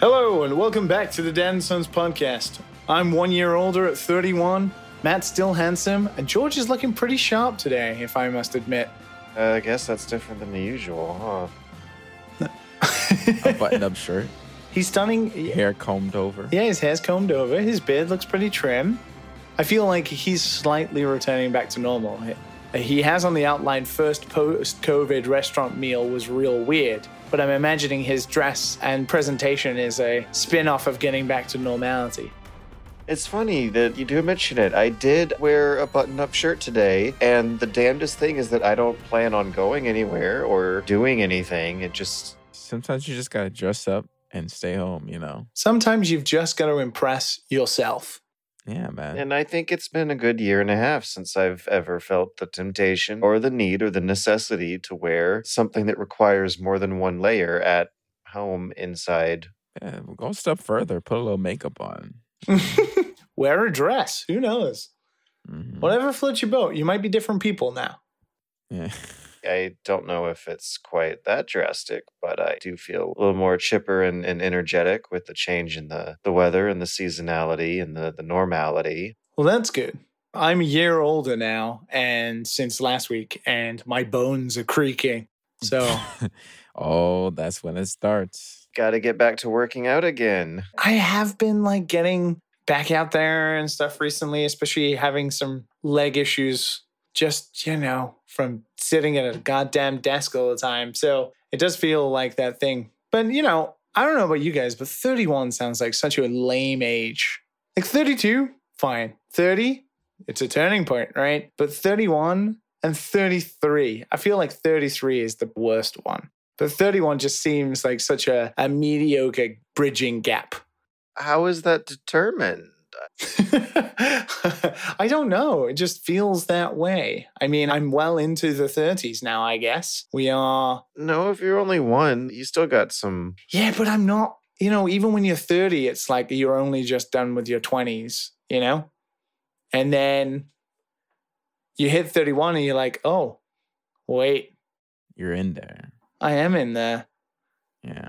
Hello, and welcome back to the Dad and Sons podcast. I'm one year older at 31. Matt's still handsome, and George is looking pretty sharp today, if I must admit. Uh, I guess that's different than the usual, huh? A button up shirt, He's stunning. hair combed over. Yeah, his hair's combed over. His beard looks pretty trim. I feel like he's slightly returning back to normal. He has on the outline first post COVID restaurant meal was real weird, but I'm imagining his dress and presentation is a spin off of getting back to normality. It's funny that you do mention it. I did wear a button up shirt today, and the damnedest thing is that I don't plan on going anywhere or doing anything. It just. Sometimes you just gotta dress up and stay home, you know? Sometimes you've just got to impress yourself. Yeah, man. And I think it's been a good year and a half since I've ever felt the temptation or the need or the necessity to wear something that requires more than one layer at home inside. Yeah, we'll go a step further. Put a little makeup on. Wear a dress. Who knows? Mhm. Whatever floats your boat. You might be different people now. Yeah. I don't know if it's quite that drastic, but I do feel a little more chipper and, and energetic with the change in the, the weather and the seasonality and the, the normality. Well, that's good. I'm a year older now, and since last week, and my bones are creaking. So oh, that's when it starts. Got to get back to working out again. I have been like getting back out there and stuff recently, especially having some leg issues, just, you know, from sitting at a goddamn desk all the time. So it does feel like that thing. But, you know, I don't know about you guys, but 31 sounds like such a lame age. Like 32, fine. 30, it's a turning point, right? But 31 and 33, I feel like 33 is the worst one. But 31 just seems like such a, a mediocre bridging gap. How is that determined? I don't know. It just feels that way. I mean, I'm well into the 30s now, I guess. We are. No, if you're only one, you still got some. Yeah, but I'm not. You know, even when you're 30, it's like you're only just done with your 20s, you know? And then you hit 31 and you're like, oh, wait, You're in there. I am in there. Yeah.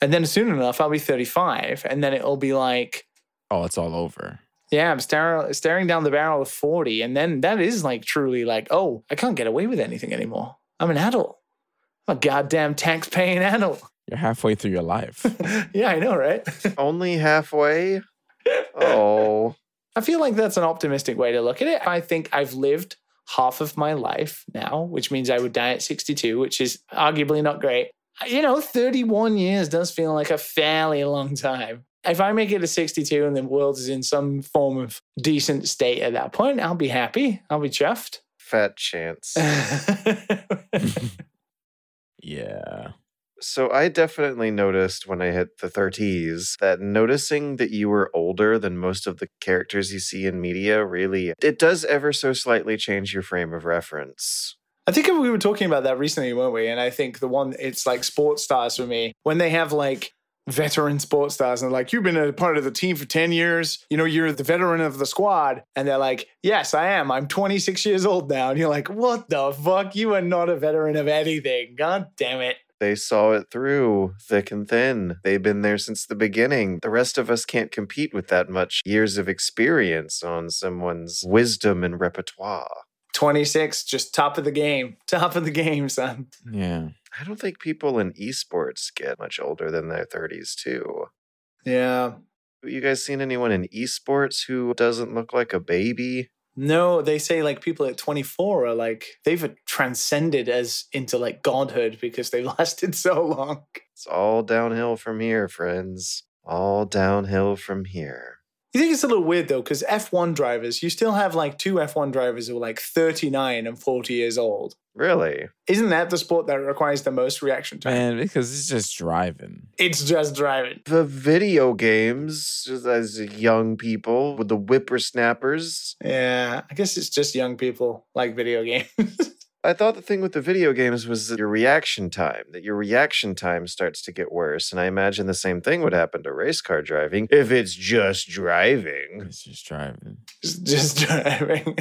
And then soon enough, I'll be 35. And then it'll be like, Oh, it's all over. Yeah, I'm staring staring down the barrel of 40. And then that is like truly like, oh, I can't get away with anything anymore. I'm an adult. I'm a goddamn tax paying adult. You're halfway through your life. yeah, I know, right? Only halfway? Oh. I feel like that's an optimistic way to look at it. I think I've lived half of my life now, which means I would die at 62, which is arguably not great. You know, 31 years does feel like a fairly long time. If I make it to 62 and the world is in some form of decent state at that point, I'll be happy. I'll be chuffed. Fat chance. yeah. So I definitely noticed when I hit the 30s that noticing that you were older than most of the characters you see in media really it does ever so slightly change your frame of reference. I think we were talking about that recently, weren't we? And I think the one, it's like sports stars for me. When they have like veteran sports stars and like, you've been a part of the team for 10 years. You know, you're the veteran of the squad. And they're like, yes, I am. I'm 26 years old now. And you're like, what the fuck? You are not a veteran of anything. God damn it. They saw it through thick and thin. They've been there since the beginning. The rest of us can't compete with that much years of experience on someone's wisdom and repertoire. 26, just top of the game. Top of the game, son. Yeah. I don't think people in esports get much older than their 30s, too. Yeah. You guys seen anyone in esports who doesn't look like a baby? No, they say like people at 24 are like, they've transcended as into like godhood because they've lasted so long. It's all downhill from here, friends. All downhill from here. You think it's a little weird though, because F1 drivers, you still have like two F1 drivers who are like 39 and 40 years old. Really? Isn't that the sport that requires the most reaction time? Man, because it's just driving. It's just driving. The video games, as young people with the whippersnappers. Yeah, I guess it's just young people like video games. I thought the thing with the video games was that your reaction time, that your reaction time starts to get worse. And I imagine the same thing would happen to race car driving if it's just driving. It's just driving. It's just driving.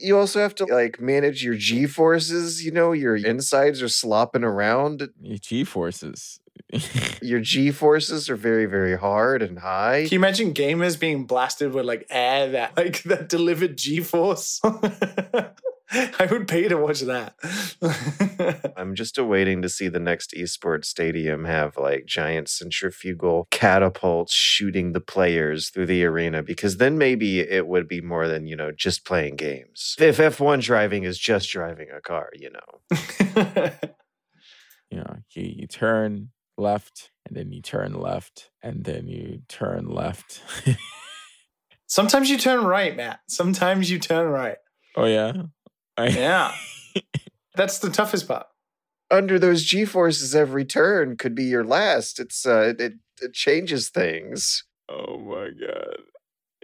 You also have to like manage your G forces, you know, your insides are slopping around. Your G forces. Your G forces are very, very hard and high. Can you imagine gamers being blasted with like air that like that delivered G force? I would pay to watch that. I'm just awaiting to see the next esports stadium have like giant centrifugal catapults shooting the players through the arena because then maybe it would be more than, you know, just playing games. If F1 driving is just driving a car, you know. you know, you, you turn left and then you turn left and then you turn left. Sometimes you turn right, Matt. Sometimes you turn right. oh yeah. I- Yeah. That's the toughest part. Under those G forces, every turn could be your last. It's uh it, it changes things. Oh my god.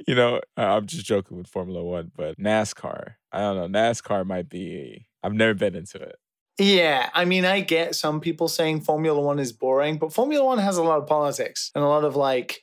You know, I'm just joking with Formula One, but NASCAR. I don't know. NASCAR might be. I've never been into it. Yeah, I mean, I get some people saying Formula One is boring, but Formula One has a lot of politics and a lot of like,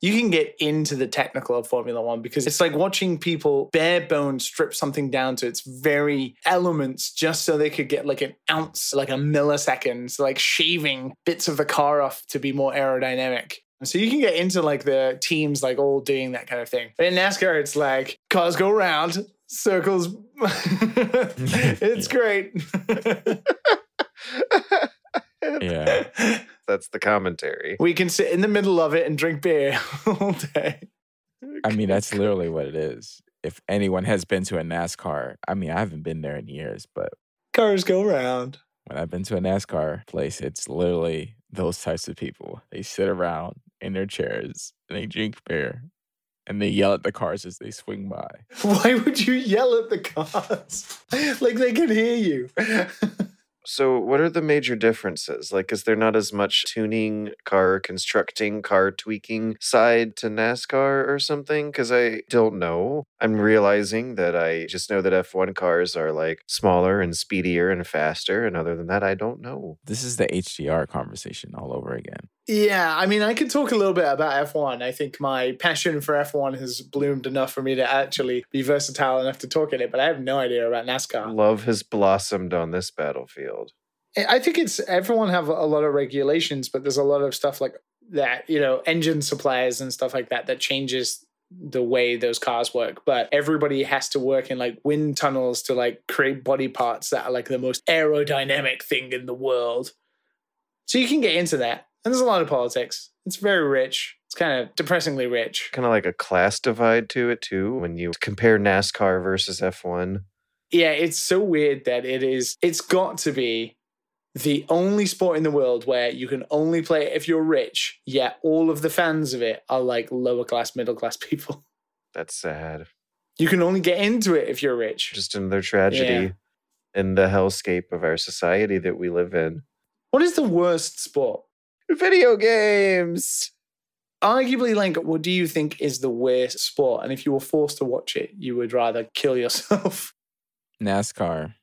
you can get into the technical of Formula One because it's like watching people bare bones strip something down to its very elements just so they could get like an ounce, like a millisecond, so like shaving bits of the car off to be more aerodynamic. So you can get into like the teams like all doing that kind of thing. But in NASCAR, it's like cars go round, circles. it's great. Yeah. That's the commentary. We can sit in the middle of it and drink beer all day. I mean, that's literally what it is. If anyone has been to a NASCAR, I mean, I haven't been there in years, but Cars go round. when I've been to a NASCAR place, it's literally those types of people. They sit around in their chairs and they drink beer and they yell at the cars as they swing by. Why would you yell at the cars? like they can hear you. So, what are the major differences? Like, is there not as much tuning, car constructing, car tweaking side to NASCAR or something? Because I don't know. I'm realizing that I just know that F1 cars are like smaller and speedier and faster. And other than that, I don't know. This is the HDR conversation all over again. Yeah, I mean, I could talk a little bit about F1. I think my passion for F1 has bloomed enough for me to actually be versatile enough to talk in it, but I have no idea about NASCAR. Love has blossomed on this battlefield. I I think it's everyone have a lot of regulations, but there's a lot of stuff like that, you know, engine suppliers and stuff like that that changes the way those cars work. But everybody has to work in like wind tunnels to like create body parts that are like the most aerodynamic thing in the world. So you can get into that. And there's a lot of politics. It's very rich. It's kind of depressingly rich. Kind of like a class divide to it, too, when you compare NASCAR versus F1. Yeah, it's so weird that it is, it's got to be the only sport in the world where you can only play it if you're rich, yet all of the fans of it are like lower class, middle class people. That's sad. You can only get into it if you're rich. Just another tragedy in the hellscape of our society that we live in. What is the worst sport? Video games. Arguably, like, what do you think is the worst sport? And if you were forced to watch it, you would rather kill yourself. NASCAR.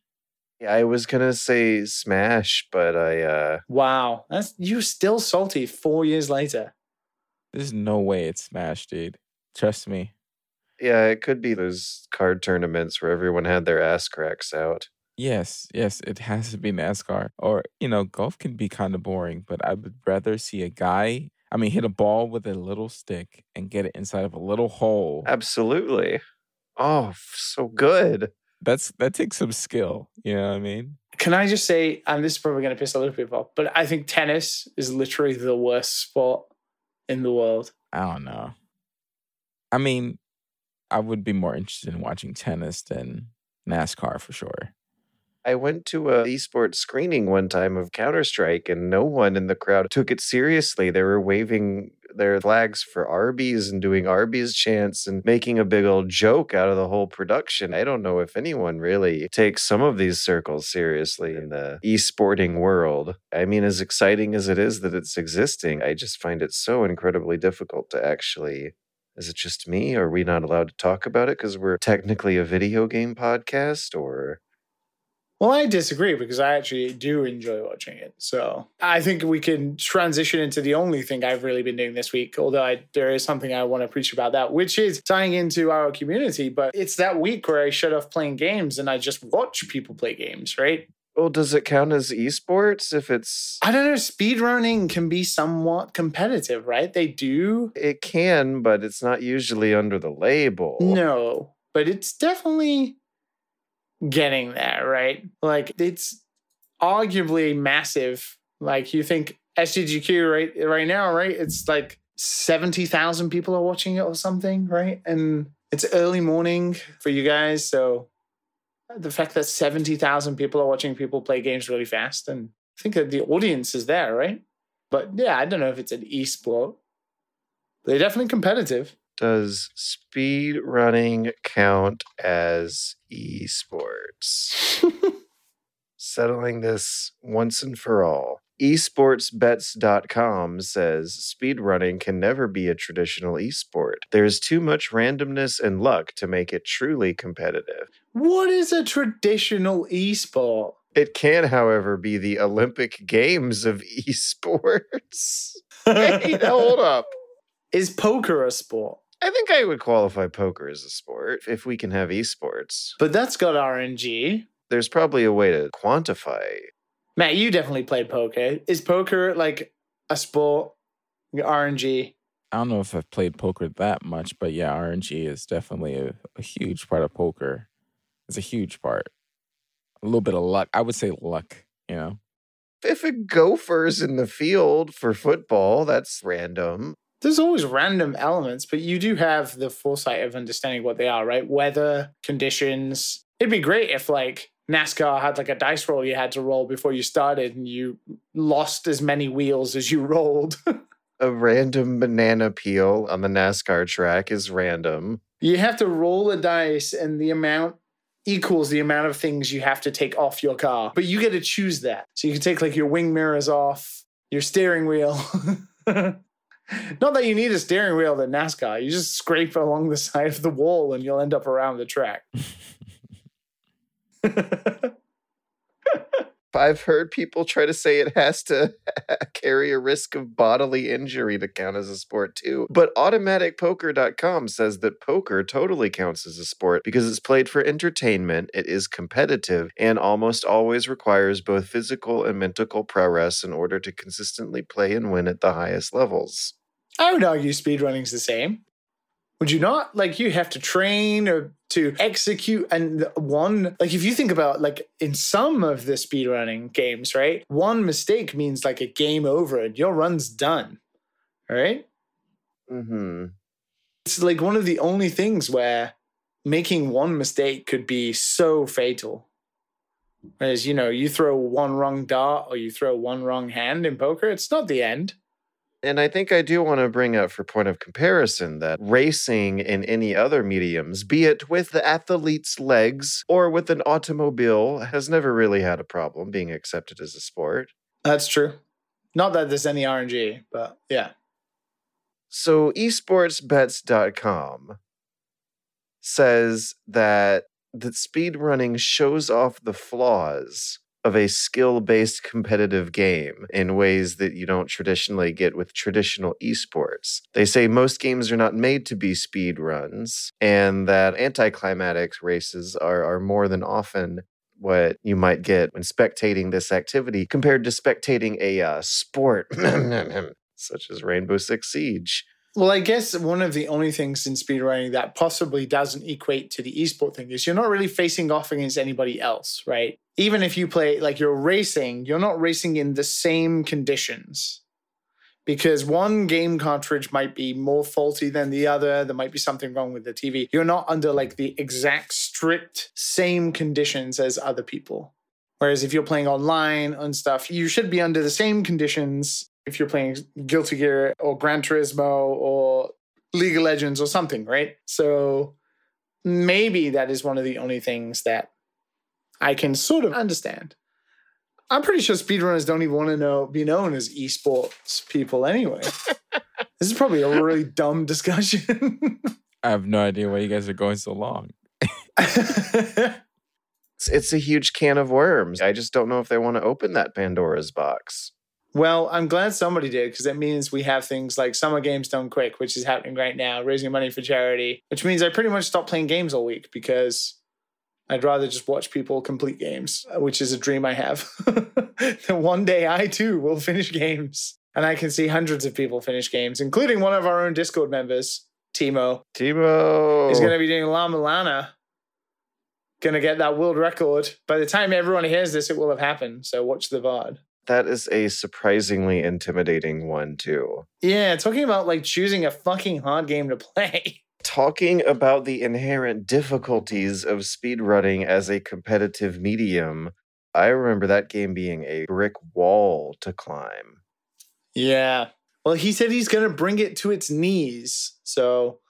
Yeah, I was gonna say Smash, but I uh wow, that's you still salty four years later. There's no way it's Smash, dude. Trust me. yeah, it could be those card tournaments where everyone had their ass cracks out. Yes, yes, it has to be NASCAR. Or, you know, golf can be kind of boring, but I would rather see a guy, I mean, hit a ball with a little stick and get it inside of a little hole. Absolutely. Oh, so good. That's that takes some skill. You know what I mean? Can I just say, and this is probably going to piss a lot of people off, but I think tennis is literally the worst sport in the world. I don't know. I mean, I would be more interested in watching tennis than NASCAR for sure. I went to a esports screening one time of Counter Strike, and no one in the crowd took it seriously. They were waving their flags for Arby's and doing Arby's chants and making a big old joke out of the whole production. I don't know if anyone really takes some of these circles seriously in the esporting world. I mean, as exciting as it is that it's existing, I just find it so incredibly difficult to actually. Is it just me? Are we not allowed to talk about it because we're technically a video game podcast? Or Well, I disagree because I actually do enjoy watching it. So I think we can transition into the only thing I've really been doing this week, although I, there is something I want to preach about that, which is tying into our community. But it's that week where I shut off playing games and I just watch people play games, right? Well, does it count as esports if it's I don't know. Speedrunning can be somewhat competitive, right? They do. it can, but it's not usually under the label. No, but it's definitely getting there, right? Like it's arguably massive. Like you think SGDQ right right now, right? It's like seventy thousand people are watching it or something, right? And it's early morning for you guys, so the fact that seventy thousand people are watching people play games really fast, and I think that the audience is there, right? But yeah, I don't know if it's an esport. They're definitely competitive. Does speed running count as esports? Settling this once and for all. Esportsbets.com says speedrunning can never be a traditional esport. There's too much randomness and luck to make it truly competitive. What is a traditional esport? It can, however, be the Olympic Games of esports. Wait, hold up. Is poker a sport? I think I would qualify poker as a sport if we can have esports. But that's got RNG. There's probably a way to quantify. Matt, you definitely played poker. Is poker like a sport? RNG. I don't know if I've played poker that much, but yeah, RNG is definitely a, a huge part of poker. It's a huge part. A little bit of luck. I would say luck, you know. If a gopher's in the field for football, that's random. There's always random elements, but you do have the foresight of understanding what they are, right? Weather, conditions. It'd be great if like NASCAR had like a dice roll you had to roll before you started and you lost as many wheels as you rolled. A random banana peel on the NASCAR track is random. you have to roll a dice and the amount equals the amount of things you have to take off your car. But you get to choose that. So you can take like your wing mirrors off, your steering wheel. Not that you need a steering wheel in NASCAR. You just scrape along the side of the wall and you'll end up around the track. I've heard people try to say it has to carry a risk of bodily injury to count as a sport too. But automaticpoker.com says that poker totally counts as a sport because it's played for entertainment, it is competitive, and almost always requires both physical and mental prowess in order to consistently play and win at the highest levels. I would argue speedrunning's the same. Would you not? Like you have to train or to execute and one like if you think about like in some of the speedrunning games, right? One mistake means like a game over and your run's done. Right? Mm-hmm. It's like one of the only things where making one mistake could be so fatal. Whereas, you know, you throw one wrong dart or you throw one wrong hand in poker, it's not the end. And I think I do want to bring up for point of comparison that racing in any other mediums, be it with the athlete's legs or with an automobile, has never really had a problem being accepted as a sport. That's true. Not that there's any RNG, but yeah. So esportsbets.com says that that speedrunning shows off the flaws of a skill-based competitive game in ways that you don't traditionally get with traditional esports. They say most games are not made to be speed runs and that anticlimactic races are, are more than often what you might get when spectating this activity compared to spectating a uh, sport such as Rainbow Six Siege. Well, I guess one of the only things in speedrunning that possibly doesn't equate to the esport thing is you're not really facing off against anybody else, right? Even if you play like you're racing, you're not racing in the same conditions. Because one game cartridge might be more faulty than the other. There might be something wrong with the TV. You're not under like the exact strict same conditions as other people. Whereas if you're playing online and stuff, you should be under the same conditions if you're playing Guilty Gear or Gran Turismo or League of Legends or something, right? So maybe that is one of the only things that I can sort of understand. I'm pretty sure speedrunners don't even want to know be known as esports people anyway. this is probably a really dumb discussion. I have no idea why you guys are going so long. It's, it's a huge can of worms. I just don't know if they want to open that Pandora's box. Well, I'm glad somebody did because that means we have things like Summer Games Done Quick, which is happening right now, raising money for charity, which means I pretty much stopped playing games all week because I'd rather just watch people complete games, uh, which is a dream I have. that one day I too will finish games. And I can see hundreds of people finish games, including one of our own Discord members, Timo. Timo He's going to be doing La-Mulana. Going to get that world record. By the time everyone hears this, it will have happened. So watch the VOD. That is a surprisingly intimidating one too. Yeah, talking about like choosing a fucking hard game to play. Talking about the inherent difficulties of speedrunning as a competitive medium, I remember that game being a brick wall to climb. Yeah. Well, he said he's going to bring it to its knees. So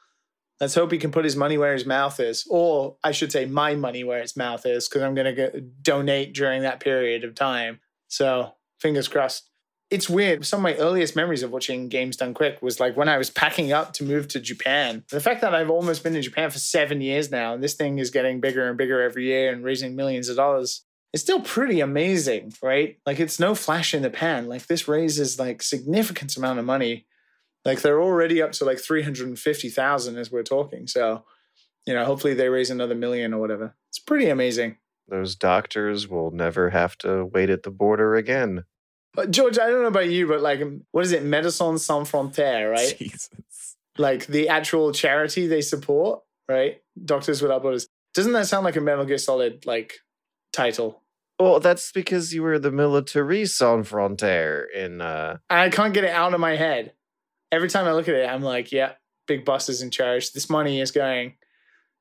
let's hope he can put his money where his mouth is. Or I should say, my money where its mouth is, because I'm going to donate during that period of time. So fingers crossed. It's weird. Some of my earliest memories of watching games done quick was like when I was packing up to move to Japan. The fact that I've almost been in Japan for seven years now, and this thing is getting bigger and bigger every year and raising millions of dollars it's still pretty amazing, right? Like it's no flash in the pan. Like this raises like significant amount of money. Like they're already up to like 350,000 as we're talking. So, you know, hopefully they raise another million or whatever. It's pretty amazing. Those doctors will never have to wait at the border again. But George, I don't know about you, but like, what is it? Médecins Sans Frontières, right? Jesus. Like the actual charity they support, right? Doctors Without Borders. Doesn't that sound like a Metal Gear Solid like title? Well, that's because you were the military sans frontière in uh I can't get it out of my head. Every time I look at it, I'm like, yeah, Big Boss is in charge. This money is going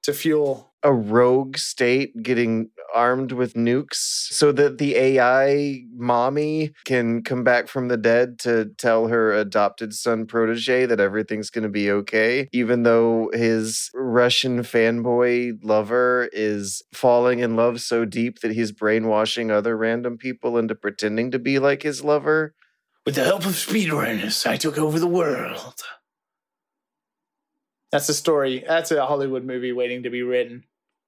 to fuel a rogue state getting armed with nukes so that the AI mommy can come back from the dead to tell her adopted son protege that everything's going to be okay, even though his Russian fanboy lover is falling in love so deep that he's brainwashing other random people into pretending to be like his lover. With the help of speedrunners, I took over the world. That's a story. That's a Hollywood movie waiting to be written.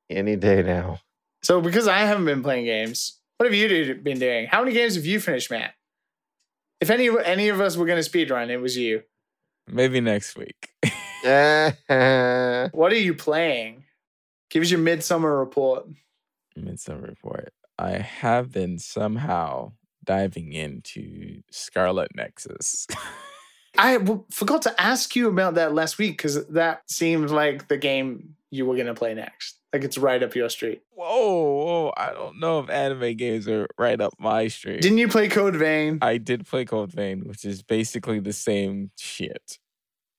Any day now. So, because I haven't been playing games, what have you been doing? How many games have you finished, Matt? If any any of us were going to speedrun, it was you. Maybe next week. what are you playing? Give us your midsummer report. Midsummer report. I have been somehow diving into Scarlet Nexus. I w- forgot to ask you about that last week because that seemed like the game you were going to play next. Like it's right up your street. Whoa, whoa, I don't know if anime games are right up my street. Didn't you play Code Vein? I did play Code Vein, which is basically the same shit.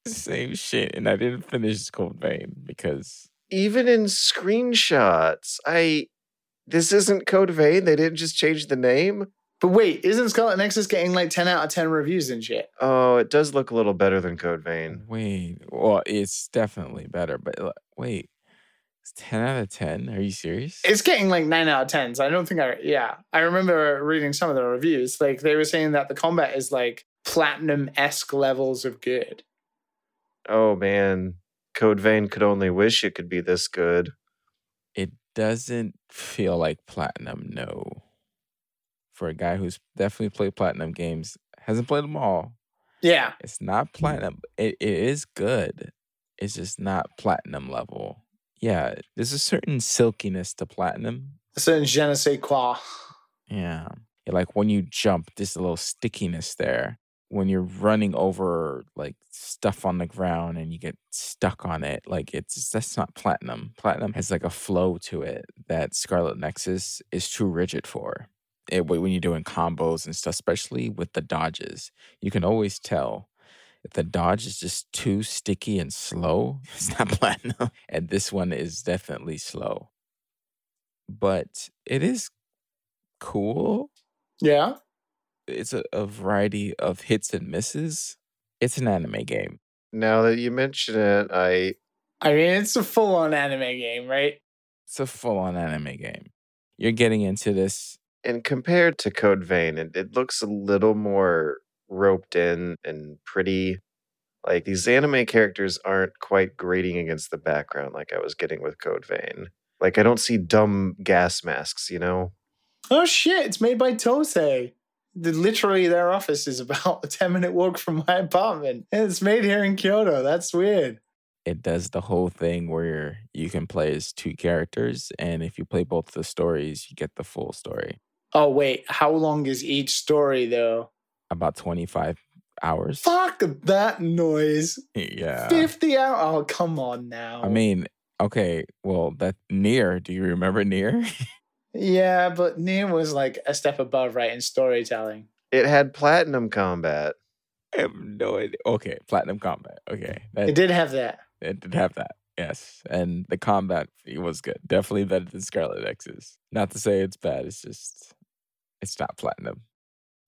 Same shit. And I didn't finish Code Vein because. Even in screenshots, I. This isn't Code Vein. They didn't just change the name. But wait, isn't Scarlet Nexus getting like 10 out of 10 reviews and shit? Oh, it does look a little better than Code Vein. Wait, well, it's definitely better, but uh, wait, it's 10 out of 10? Are you serious? It's getting like 9 out of 10s. I don't think I, yeah. I remember reading some of the reviews. Like they were saying that the combat is like platinum esque levels of good. Oh man, Code Vein could only wish it could be this good. It doesn't feel like platinum, no for a guy who's definitely played platinum games, hasn't played them all. Yeah. It's not platinum. It, it is good. It's just not platinum level. Yeah, there's a certain silkiness to platinum. A certain je ne sais quoi. Yeah. yeah. Like when you jump, there's a little stickiness there. When you're running over like stuff on the ground and you get stuck on it, like it's that's not platinum. Platinum has like a flow to it that Scarlet Nexus is too rigid for Eh, it, when you're doing combos and stuff, especially with the dodges, you can always tell if the dodge is just too sticky and slow, it's not platinum. and this one is definitely slow. But it is cool. Yeah. It's a, a variety of hits and misses. It's an anime game. Now that you mention it, I I mean it's a full on anime game, right? It's a full on anime game. You're getting into this and compared to Code Vein, it, it looks a little more roped in and pretty. Like these anime characters aren't quite grating against the background like I was getting with Code Vein. Like I don't see dumb gas masks, you know? Oh shit, it's made by Tose. The, literally their office is about a 10 minute walk from my apartment. And it's made here in Kyoto. That's weird. it does the whole thing where you can play as two characters, and if you play both the stories, you get the full story. Oh wait, how long is each story though? About 25 hours. Fuck that noise. Yeah. 50 hours. Oh, come on now. I mean, okay, well, that NieR. do you remember NieR? yeah, but NieR was like a step above, right, in storytelling. It had platinum combat. I have no idea. Okay, Platinum Combat. Okay. It did have that. It did have that. Yes. And the combat it was good. Definitely better than Scarlet Nexus. Not to say it's bad, it's just it's not platinum.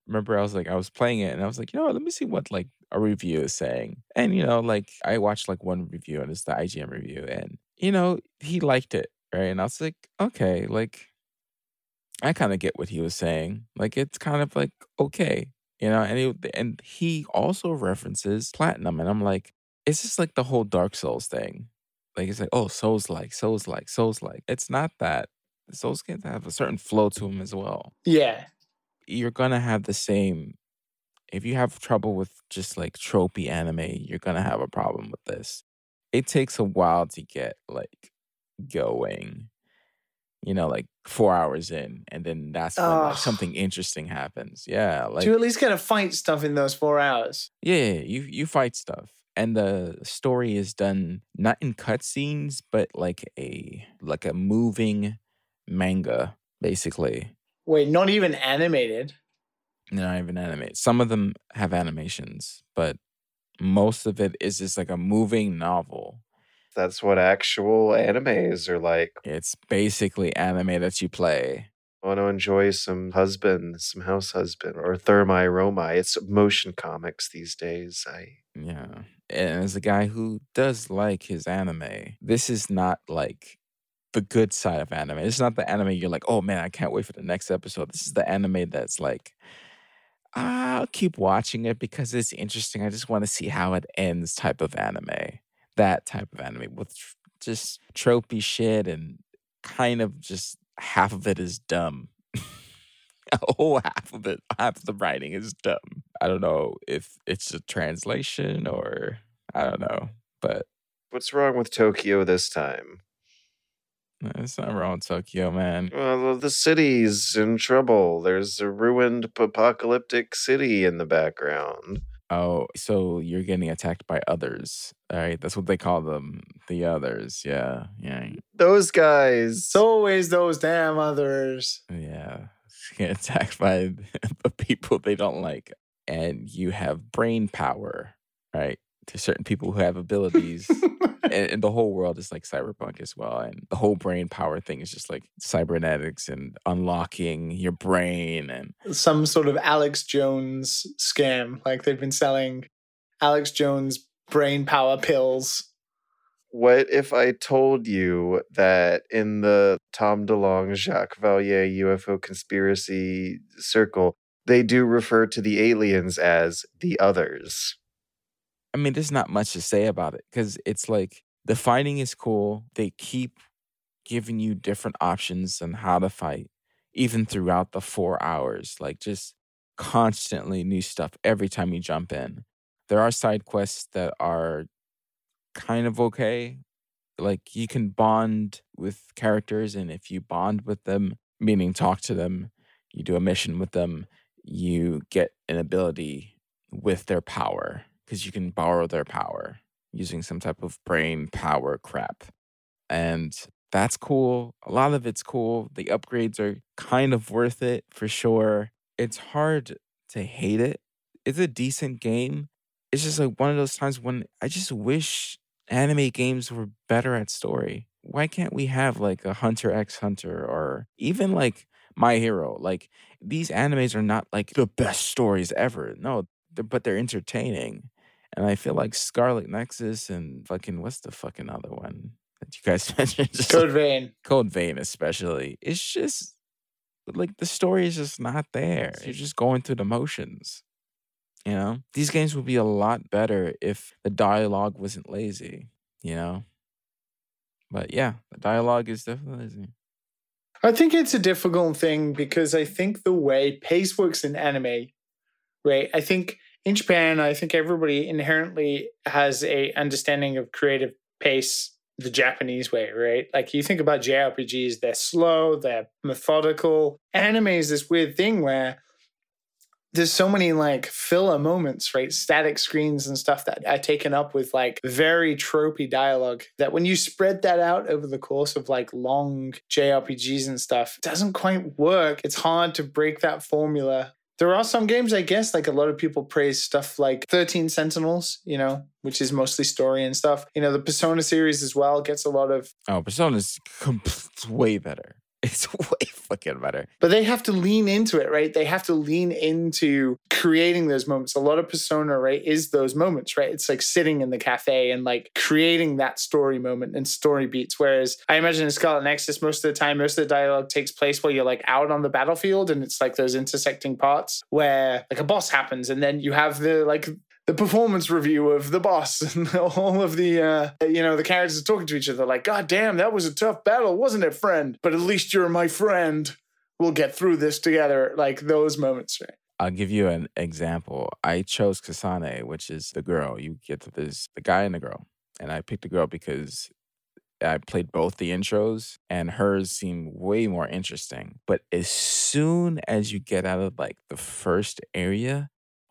Remember, I was like, I was playing it and I was like, you know what, let me see what like a review is saying. And you know, like I watched like one review and it's the IGN review, and you know, he liked it, right? And I was like, okay, like I kind of get what he was saying. Like it's kind of like okay, you know. And he and he also references platinum, and I'm like, it's just like the whole Dark Souls thing. Like it's like, oh, Souls like, Souls like, Souls like. It's not that. Souls can have a certain flow to them as well. Yeah. You're gonna have the same. If you have trouble with just like tropey anime, you're gonna have a problem with this. It takes a while to get like going. You know, like four hours in, and then that's when like, something interesting happens. Yeah, like you at least get to fight stuff in those four hours. yeah, you you fight stuff, and the story is done not in cutscenes, but like a like a moving manga, basically. Wait, not even animated. Not even animate. Some of them have animations, but most of it is just like a moving novel. That's what actual animes are like. It's basically anime that you play. I want to enjoy some husband, some house husband, or Thermae Romae. It's motion comics these days. I Yeah. And as a guy who does like his anime, this is not like the good side of anime. It's not the anime you're like, oh man, I can't wait for the next episode. This is the anime that's like, I'll keep watching it because it's interesting. I just want to see how it ends type of anime. That type of anime with tr- just tropey shit and kind of just half of it is dumb. whole half of it, half the writing is dumb. I don't know if it's a translation or I don't know, but what's wrong with Tokyo this time? It's not wrong Tokyo, man. Well, the city's in trouble. There's a ruined apocalyptic city in the background. Oh, so you're getting attacked by others. All right, that's what they call them, the others. Yeah, yeah, Those guys. It's always those damn others. yeah. Get attacked by the people they don't like, and you have brain power, right? To certain people who have abilities. And, and the whole world is like cyberpunk as well and the whole brain power thing is just like cybernetics and unlocking your brain and Some sort of Alex Jones scam. Like they've been selling Alex Jones brain power pills. What if I told you that in the Tom DeLonge Jacques Vallée UFO conspiracy circle, they do refer to the aliens as the others? I mean there's not much to say about it because it's like the fighting is cool they keep giving you different options on how to fight even throughout the four hours like just constantly new stuff every time you jump in. There are side quests that are kind of okay like you can bond with characters and if you bond with them meaning talk to them you do a mission with them you get an ability with their power because you can borrow their power using some type of brain power crap and that's cool a lot of it's cool the upgrades are kind of worth it for sure it's hard to hate it it's a decent game it's just like one of those times when i just wish anime games were better at story. Why can't we have like a Hunter x Hunter or even like My Hero? Like these animes are not like the best stories ever. No, they're, but they're entertaining. And I feel like Scarlet Nexus and fucking what's the fucking other one that you guys mentioned? Just Code Vein. Code Vein, especially. It's just like the story is just not there. You're just going through the motions. You know, these games would be a lot better if the dialogue wasn't lazy. You know, but yeah, the dialogue is definitely lazy. I think it's a difficult thing because I think the way pace works in anime, right? I think in Japan, I think everybody inherently has a understanding of creative pace the Japanese way, right? Like you think about JRPGs, they're slow, they're methodical. Anime is this weird thing where there's so many like filler moments, right? Static screens and stuff that are taken up with like very tropey dialogue that when you spread that out over the course of like long JRPGs and stuff, it doesn't quite work. It's hard to break that formula there are some games, I guess, like a lot of people praise stuff like 13 Sentinels, you know, which is mostly story and stuff. You know, the Persona series as well gets a lot of. Oh, Persona Persona's way better. It's way fucking better. But they have to lean into it, right? They have to lean into creating those moments. A lot of persona, right, is those moments, right? It's like sitting in the cafe and like creating that story moment and story beats. Whereas I imagine in Scarlet Nexus, most of the time, most of the dialogue takes place while you're like out on the battlefield and it's like those intersecting parts where like a boss happens and then you have the like the performance review of the boss and all of the uh, you know the characters talking to each other like god damn that was a tough battle wasn't it friend but at least you're my friend we'll get through this together like those moments right I'll give you an example. I chose Kasane, which is the girl. You get to this the guy and the girl. And I picked the girl because I played both the intros and hers seemed way more interesting. But as soon as you get out of like the first area,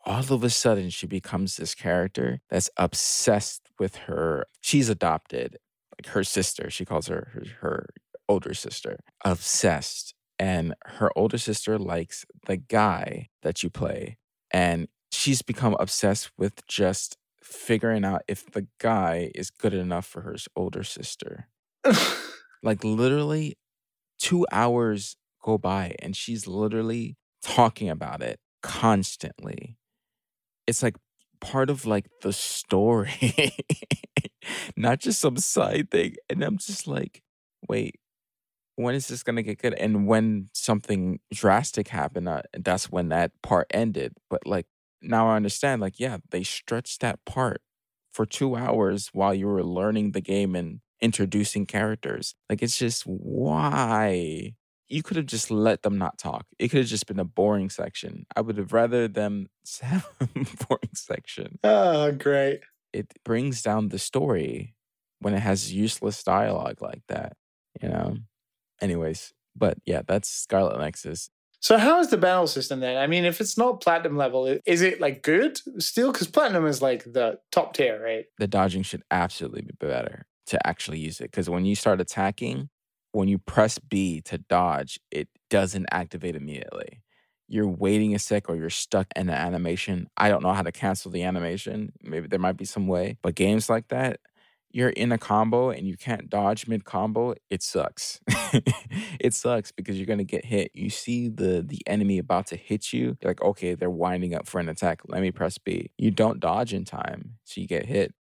all of a sudden she becomes this character that's obsessed with her. She's adopted, like her sister. She calls her her, her older sister. Obsessed. And her older sister likes the guy that you play. And she's become obsessed with just figuring out if the guy is good enough for her older sister. like literally two hours go by and she's literally talking about it constantly it's like part of like the story, not just some side thing. And I'm just like, wait, when is this gonna get good? And when something drastic happened, uh, that's when that part ended. But like now I understand, like, yeah, they stretched that part for two hours while you were learning the game and introducing characters. Like it's just why you could have just let them not talk. It could have just been a boring section. I would have rather them have a boring section. Oh, great. It brings down the story when it has useless dialogue like that, you know? Anyways, but yeah, that's Scarlet Nexus. So how is the battle system then? I mean, if it's not platinum level, is it like good still? Because platinum is like the top tier, right? The dodging should absolutely be better to actually use it. Because when you start attacking, when you press B to dodge, it doesn't activate immediately. You're waiting a sec or you're stuck in the animation. I don't know how to cancel the animation. Maybe there might be some way. But games like that, you're in a combo and you can't dodge mid combo, it sucks. it sucks because you're gonna get hit. You see the the enemy about to hit you, you're like, okay, they're winding up for an attack. Let me press B. You don't dodge in time, so you get hit.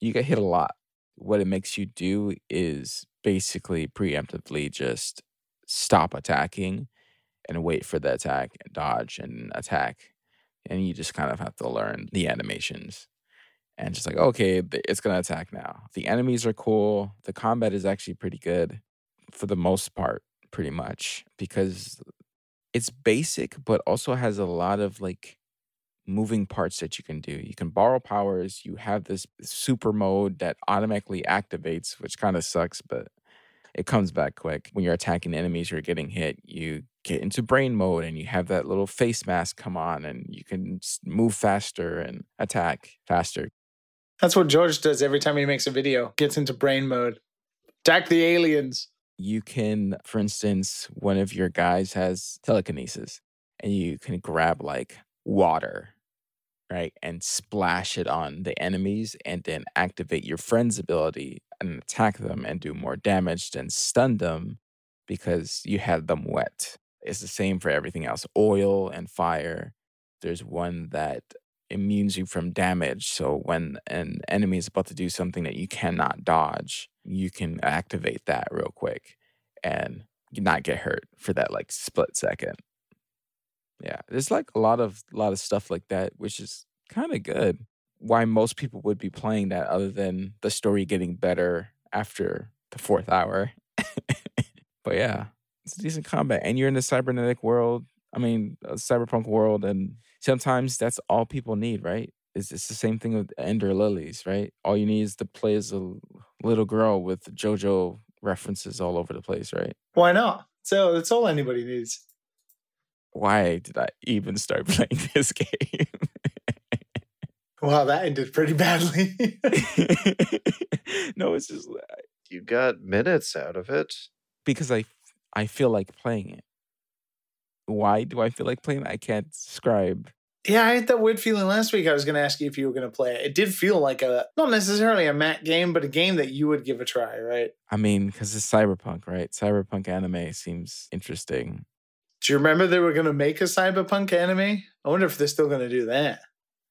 You get hit a lot. What it makes you do is basically preemptively just stop attacking and wait for the attack and dodge and attack. And you just kind of have to learn the animations and just like, okay, it's going to attack now. The enemies are cool. The combat is actually pretty good for the most part, pretty much, because it's basic, but also has a lot of like moving parts that you can do. You can borrow powers. You have this super mode that automatically activates, which kind of sucks, but it comes back quick. When you're attacking enemies, you're getting hit. You get into brain mode and you have that little face mask come on and you can move faster and attack faster. That's what George does every time he makes a video, gets into brain mode. Attack the aliens. You can, for instance, one of your guys has telekinesis and you can grab like water right? And splash it on the enemies and then activate your friend's ability and attack them and do more damage and stun them because you had them wet. It's the same for everything else oil and fire. There's one that immunes you from damage. So when an enemy is about to do something that you cannot dodge, you can activate that real quick and not get hurt for that like split second. Yeah, there's like a lot of lot of stuff like that, which is kind of good. Why most people would be playing that, other than the story getting better after the fourth hour. but yeah, it's a decent combat, and you're in the cybernetic world. I mean, a cyberpunk world, and sometimes that's all people need, right? It's, it's the same thing with Ender Lilies, right? All you need is to play as a little girl with JoJo references all over the place, right? Why not? So that's all anybody needs. Why did I even start playing this game? Wow, that ended pretty badly. no, it's just You got minutes out of it. because I I feel like playing it. Why do I feel like playing it? I can't describe. yeah, I had that weird feeling last week. I was going to ask you if you were going to play it. It did feel like a, not necessarily a Matt game, but a game that you would give a try, right? I mean, because it's cyberpunk, right? Cyberpunk anime seems interesting. Do you remember they were going to make a cyberpunk anime? I wonder if they're still going to do that.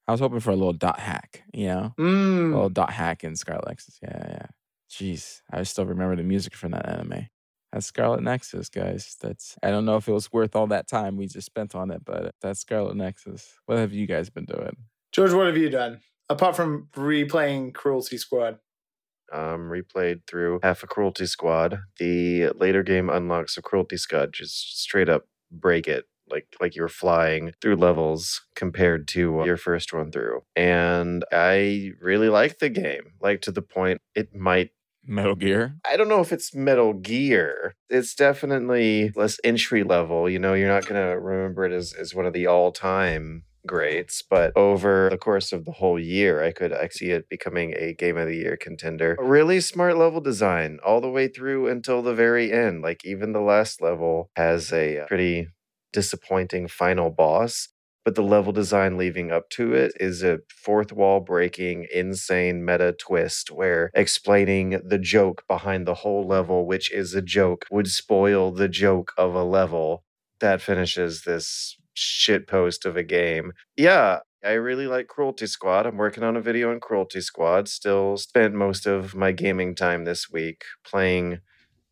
I was hoping for a little dot hack, you know, a Mm. little dot hack in Scarlet Nexus. Yeah, yeah. Jeez, I still remember the music from that anime. That's Scarlet Nexus, guys. That's I don't know if it was worth all that time we just spent on it, but that's Scarlet Nexus. What have you guys been doing? George, what have you done? Apart from replaying Cruelty Squad. Um, replayed through half a Cruelty Squad. The later game unlocks a Cruelty Squad. Just straight up break it. Like like you're flying through levels compared to your first run through. And I really like the game. Like to the point it might Metal Gear. I don't know if it's Metal Gear. It's definitely less entry level. You know, you're not going to remember it as, as one of the all time greats, but over the course of the whole year, I could I see it becoming a game of the year contender. Really smart level design all the way through until the very end. Like, even the last level has a uh, pretty disappointing final boss but the level design leading up to it is a fourth wall breaking, insane meta twist where explaining the joke behind the whole level, which is a joke, would spoil the joke of a level. That finishes this shit post of a game. Yeah. I really like Cruelty Squad. I'm working on a video on Cruelty Squad. Still spent most of my gaming time this week playing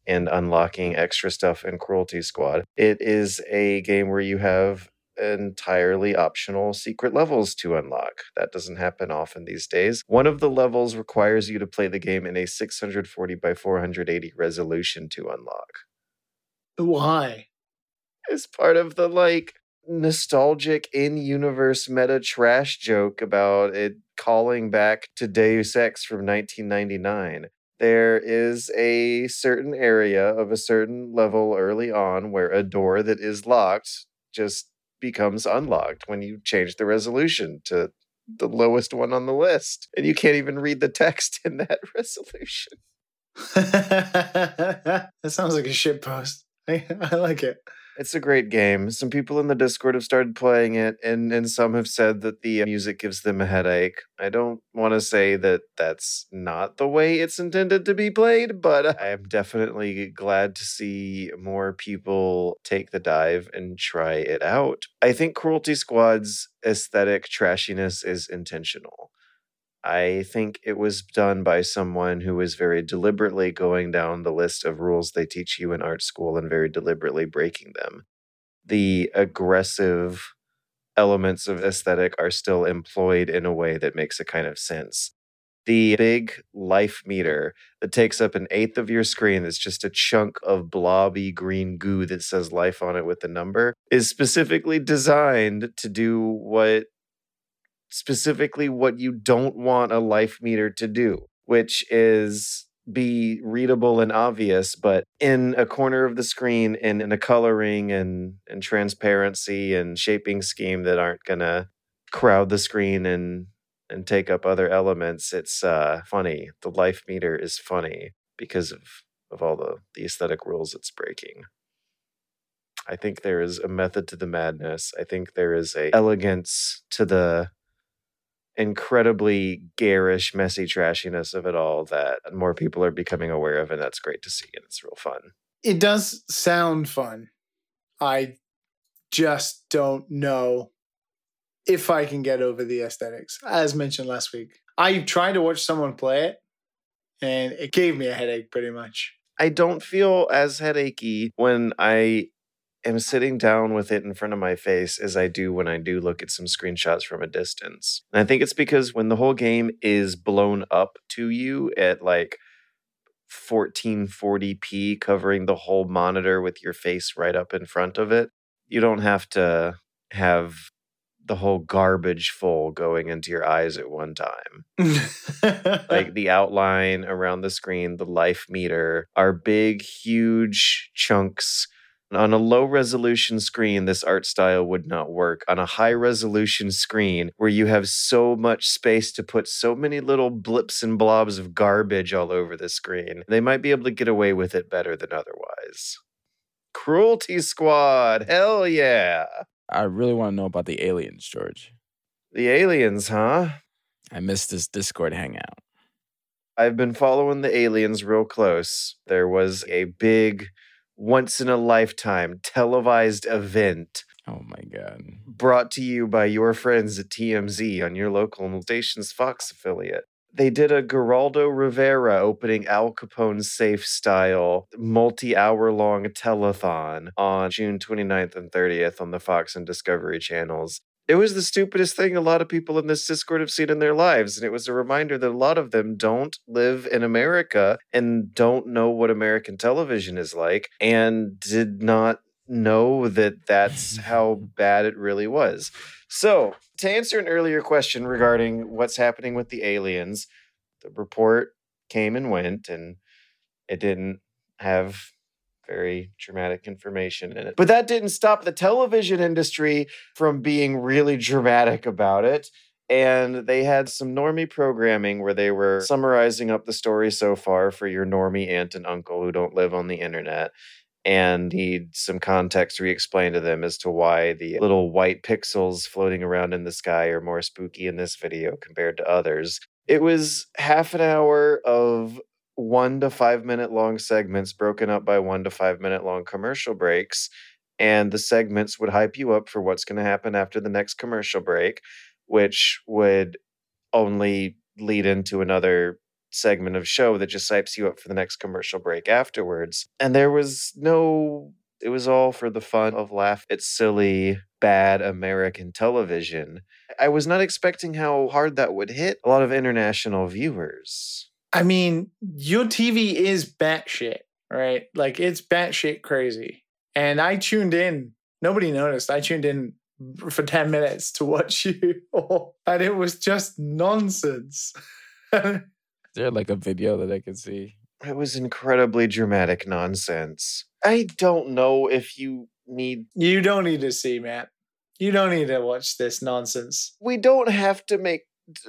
and unlocking extra stuff in Cruelty Squad. It is a game where you have entirely optional secret levels to unlock. That doesn't happen often these days. One of the levels requires you to play the game in a 640 by 480 resolution to unlock. Why? It's part of the like nostalgic in-universe meta trash joke about it calling back to Deus Ex from 1999 there is a certain area of a certain level early on where a door that is locked just becomes unlocked when you change the resolution to the lowest one on the list. And you can't even read the text in that resolution. that sounds like a shit post. I, I like it. It's a great game. Some people in the Discord have started playing it, and, and some have said that the uh, music gives them a headache. I don't want to say that that's not the way it's intended to be played, but I am definitely glad to see more people take the dive and try it out. I think Cruelty Squad's aesthetic trashiness is intentional. I think it was done by someone who was very deliberately going down the list of rules they teach you in art school and very deliberately breaking them. The aggressive elements of aesthetic are still employed in a way that makes a kind of sense. The big life meter that takes up an eighth of your screen, that's just a chunk of blobby green goo that says life on it with a number, is specifically designed to do what specifically what you don't want a life meter to do, which is be readable and obvious, but in a corner of the screen and in a coloring and, and transparency and shaping scheme that aren't gonna crowd the screen and and take up other elements. It's uh funny. The life meter is funny because of of all the, the aesthetic rules it's breaking. I think there is a method to the madness. I think there is a elegance to the incredibly garish, messy trashiness of it all that more people are becoming aware of, and that's great to see, and it's real fun. It does sound fun. I just don't know if I can get over the aesthetics, as mentioned last week. I tried to watch someone play it, and it gave me a headache pretty much. I don't feel as headachy when I am sitting down with it in front of my face as I do when I do look at some screenshots from a distance. And I think it's because when the whole game is blown up to you at like 1440p covering the whole monitor with your face right up in front of it, you don't have to have the whole garbage full going into your eyes at one time. like the outline around the screen, the life meter, are big, huge chunks. On a low resolution screen, this art style would not work. On a high resolution screen, where you have so much space to put so many little blips and blobs of garbage all over the screen, they might be able to get away with it better than otherwise. Cruelty Squad, hell yeah. I really want to know about the aliens, George. The aliens, huh? I missed this Discord hangout. I've been following the aliens real close. There was a big, once in a lifetime televised event Oh my god. brought to you by your friends at TMZ on your local station's Fox affiliate. They did a Geraldo Rivera opening Al Capone safe style multi hour long telethon on June 29th and 30th on the Fox and Discovery channels. It was the stupidest thing a lot of people in this Discord have seen in their lives. And it was a reminder that a lot of them don't live in America and don't know what American television is like and did not know that that's how bad it really was. So, to answer an earlier question regarding what's happening with the aliens, the report came and went and it didn't have very dramatic information in it. But that didn't stop the television industry from being really dramatic about it. And they had some normie programming where they were summarizing up the story so far for your normie aunt and uncle who don't live on the internet and need some context re explained to them as to why the little white pixels floating around in the sky are more spooky in this video compared to others. It was half an hour of one to five minute long segments broken up by one to five minute long commercial breaks. And the segments would hype you up for what's going to happen after the next commercial break, which would only lead into another segment of show that just hypes you up for the next commercial break afterwards. And there was no, it was all for the fun of laugh at silly, bad American television. I was not expecting how hard that would hit a lot of international viewers. I mean, your TV is batshit, right? Like it's batshit crazy. And I tuned in. Nobody noticed. I tuned in for 10 minutes to watch you. and it was just nonsense. Is there like a video that I can see? It was incredibly dramatic nonsense. I don't know if you need. you don't need to see, Matt. You don't need to watch this nonsense. We don't have to make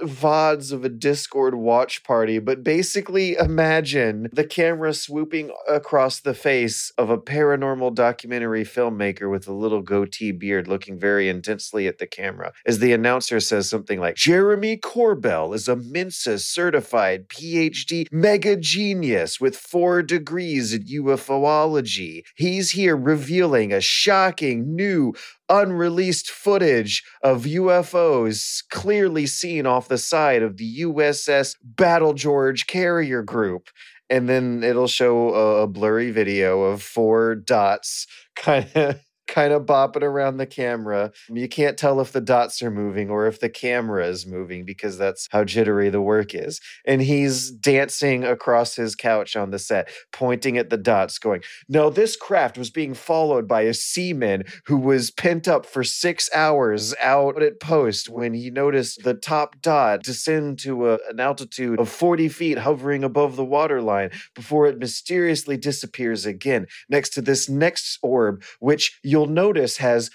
VODs of a Discord watch party, but basically imagine the camera swooping across the face of a paranormal documentary filmmaker with a little goatee beard looking very intensely at the camera as the announcer says something like Jeremy Corbell is a Mensa certified PhD mega genius with four degrees in UFOlogy. He's here revealing a shocking new unreleased footage of UFOs clearly seen off the side of the USS Battle George carrier group. And then it'll show a, blurry video of four dots kind of kind of bopping around the camera. You can't tell if the dots are moving or if the camera is moving because that's how jittery the work is. And he's dancing across his couch on the set, pointing at the dots, going, No, this craft was being followed by a seaman who was pent up for six hours out at post when he noticed the top dot descend to a, an altitude of 40 feet hovering above the waterline before it mysteriously disappears again next to this next orb, which you'll notice has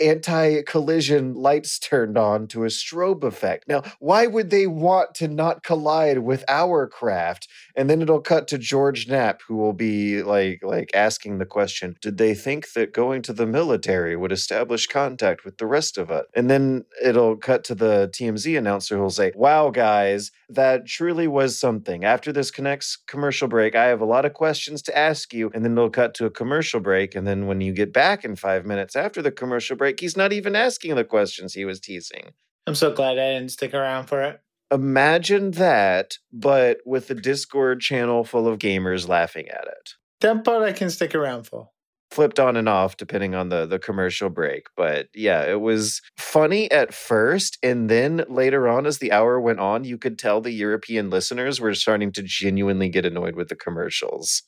anti collision lights turned on to a strobe effect. Now, why would they want to not collide with our craft? And then it'll cut to George Knapp, who will be like like asking the question, did they think that going to the military would establish contact with the rest of us? And then it'll cut to the TMZ announcer who'll say, Wow, guys, that truly was something. After this connects commercial break, I have a lot of questions to ask you. And then it'll cut to a commercial break. And then when you get back in five minutes after the commercial break, he's not even asking the questions he was teasing. I'm so glad I didn't stick around for it. Imagine that, but with a Discord channel full of gamers laughing at it. That part I can stick around for. Flipped on and off depending on the the commercial break, but yeah, it was funny at first, and then later on, as the hour went on, you could tell the European listeners were starting to genuinely get annoyed with the commercials.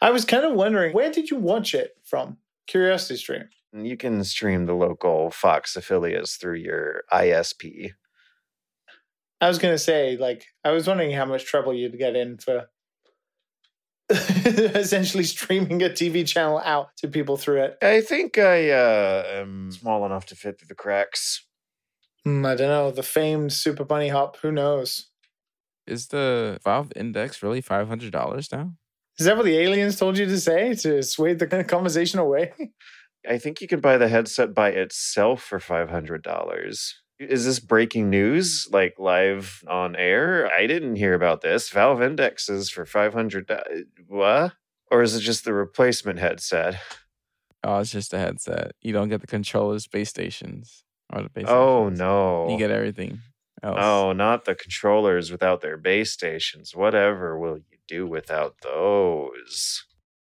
I was kind of wondering, where did you watch it from? Curiosity Stream. You can stream the local Fox affiliates through your ISP. I was gonna say, like, I was wondering how much trouble you'd get in for essentially streaming a TV channel out to people through it. I think I uh, am small enough to fit through the cracks. Hmm, I don't know. The famed Super Bunny Hop. Who knows? Is the Valve Index really five hundred dollars now? Is that what the aliens told you to say to sway the conversation away? I think you can buy the headset by itself for five hundred dollars. Is this breaking news, like live on air? I didn't hear about this. Valve Indexes for five hundred. Uh, what? Or is it just the replacement headset? Oh, it's just a headset. You don't get the controllers, base stations, or the base. Oh stations. no! You get everything else. Oh, not the controllers without their base stations. Whatever will you do without those?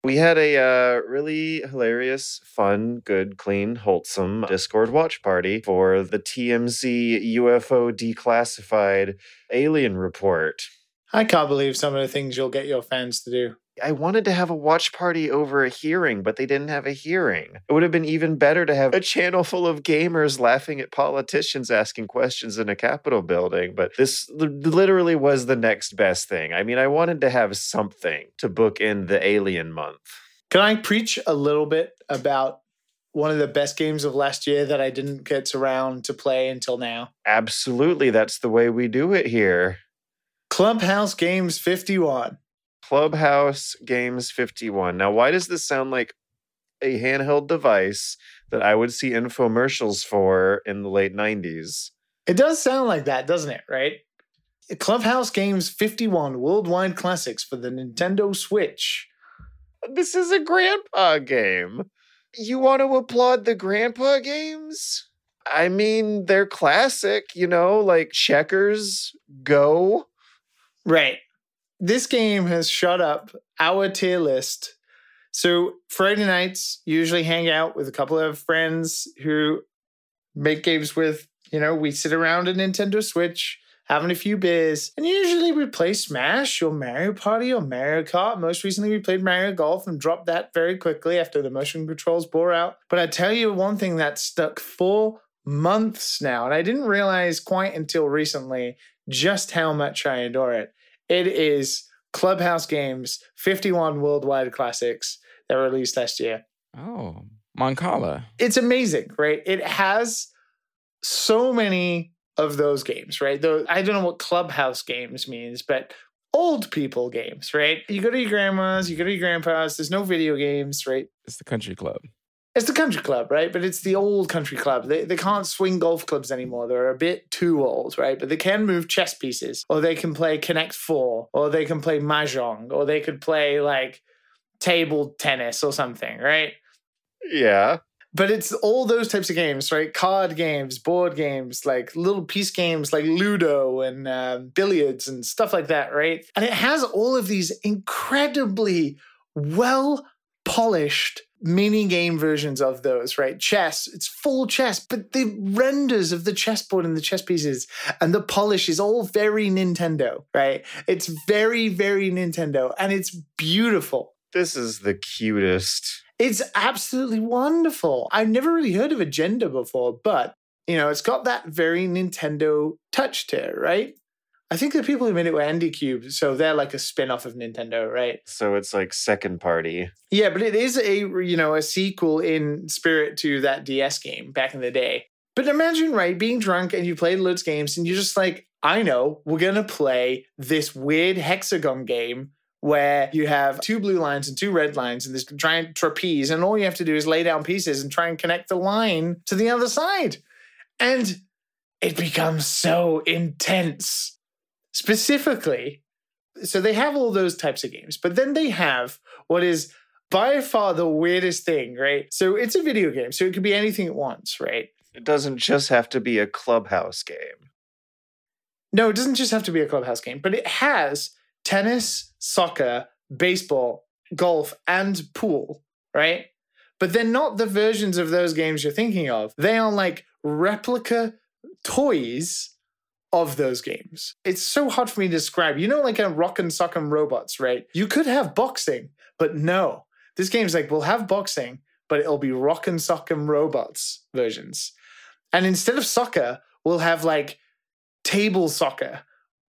We had a uh, really hilarious, fun, good, clean, wholesome Discord watch party for the TMZ UFO declassified alien report. I can't believe some of the things you'll get your fans to do. I wanted to have a watch party over a hearing, but they didn't have a hearing. It would have been even better to have a channel full of gamers laughing at politicians asking questions in a Capitol building, but this literally was the next best thing. I mean, I wanted to have something to book in the Alien month. Can I preach a little bit about one of the best games of last year that I didn't get around to play until now? Absolutely. That's the way we do it here. Clubhouse Games 51. Clubhouse Games 51. Now, why does this sound like a handheld device that I would see infomercials for in the late 90s? It does sound like that, doesn't it? Right? Clubhouse Games 51 Worldwide Classics for the Nintendo Switch. This is a grandpa game. You want to applaud the grandpa games? I mean, they're classic, you know, like checkers, go. Right this game has shut up our tier list. So Friday nights usually hang out with a couple of friends who make games with, you know, we sit around a Nintendo Switch having a few beers, and usually we play Smash or Mario Party or Mario Kart. Most recently, we played Mario Golf and dropped that very quickly after the motion controls bore out. But I tell you one thing that stuck for months now, and I didn't realize quite until recently just how much I adore it. It is Clubhouse Games 51 Worldwide Classics that released last year. Oh, Mancala. It's amazing, right? It has so many of those games, right? Though I don't know what Clubhouse Games means, but old people games, right? You go to your grandma's, you go to your grandpa's, there's no video games, right? It's the country club. It's the country club, right? But it's the old country club. They, they can't swing golf clubs anymore. They're a bit too old, right? But they can move chess pieces, or they can play Connect Four, or they can play Mahjong, or they could play like table tennis or something, right? Yeah. But it's all those types of games, right? Card games, board games, like little piece games like Ludo and uh, billiards and stuff like that, right? And it has all of these incredibly well polished mini game versions of those, right? Chess, it's full chess, but the renders of the chessboard and the chess pieces and the polish is all very Nintendo, right? It's very, very Nintendo and it's beautiful. This is the cutest. It's absolutely wonderful. I've never really heard of Agenda before, but you know, it's got that very Nintendo touch to it, right? I think the people who made it were Cube, so they're like a spin-off of Nintendo, right? So it's like second party. Yeah, but it is a you know a sequel in spirit to that DS game back in the day. But imagine, right, being drunk and you played loads games and you're just like, I know, we're gonna play this weird hexagon game where you have two blue lines and two red lines and this giant trapeze, and all you have to do is lay down pieces and try and connect the line to the other side. And it becomes so intense specifically so they have all those types of games but then they have what is by far the weirdest thing right? So it's a video game so it could be anything it wants right? It doesn't just have to be a clubhouse game. No it doesn't just have to be a clubhouse game but it has tennis soccer baseball golf and pool right? But they're not the versions of those games you're thinking of. They are like replica toys of those games. It's so hard for me to describe. You know, like a Rock 'Em Sock 'Em Robots, right? You could have boxing, but no. This game's like, we'll have boxing, but it'll be Rock and Sock and Robots versions. And instead of soccer, we'll have like table soccer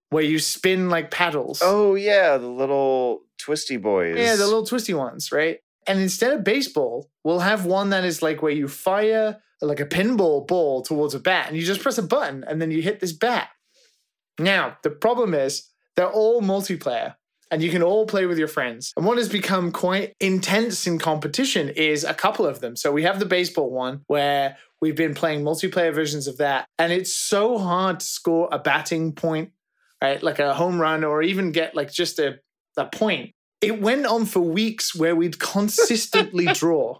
where you spin like paddles. Oh yeah, the little twisty boys. Yeah, the little twisty ones, right? And instead of baseball, we'll have one that is like where you fire like a pinball ball towards a bat and you just press a button and then you hit this bat. Now, the problem is they're all multiplayer and you can all play with your friends. And what has become quite intense in competition is a couple of them. So we have the baseball one where we've been playing multiplayer versions of that. And it's so hard to score a batting point, right? Like a home run or even get like just a, a point. It went on for weeks where we'd consistently draw.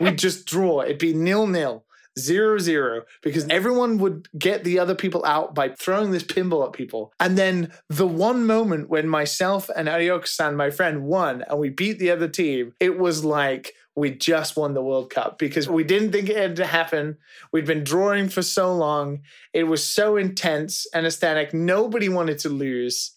We'd just draw. It'd be nil nil zero zero because everyone would get the other people out by throwing this pinball at people. And then the one moment when myself and Arioka-san, my friend, won and we beat the other team, it was like we just won the World Cup because we didn't think it had to happen. We'd been drawing for so long. It was so intense and aesthetic. Nobody wanted to lose.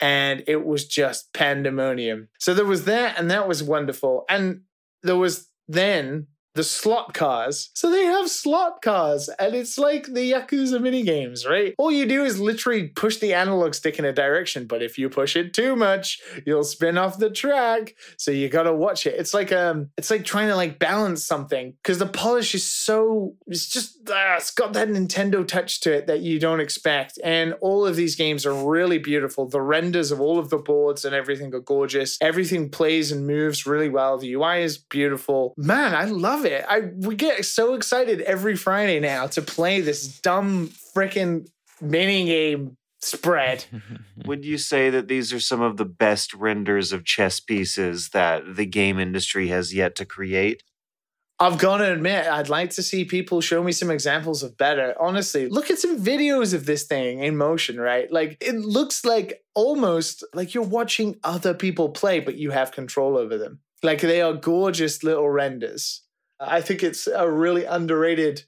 And it was just pandemonium. So there was that, and that was wonderful. And there was then the slot cars. So they have slot cars, and it's like the Yakuza minigames, right? All you do is literally push the analog stick in a direction, but if you push it too much, you'll spin off the track. So you gotta watch it. It's like um, it's like trying to like balance something because the polish is so it's just ah, it's got that Nintendo touch to it that you don't expect. And all of these games are really beautiful. The renders of all of the boards and everything are gorgeous. Everything plays and moves really well. The UI is beautiful. Man, I love it it. I we get so excited every Friday now to play this dumb freaking mini game spread. Would you say that these are some of the best renders of chess pieces that the game industry has yet to create? I've got to admit, I'd like to see people show me some examples of better. Honestly, look at some videos of this thing in motion, right? Like it looks like almost like you're watching other people play, but you have control over them. Like they are gorgeous little renders. I think it's a really underrated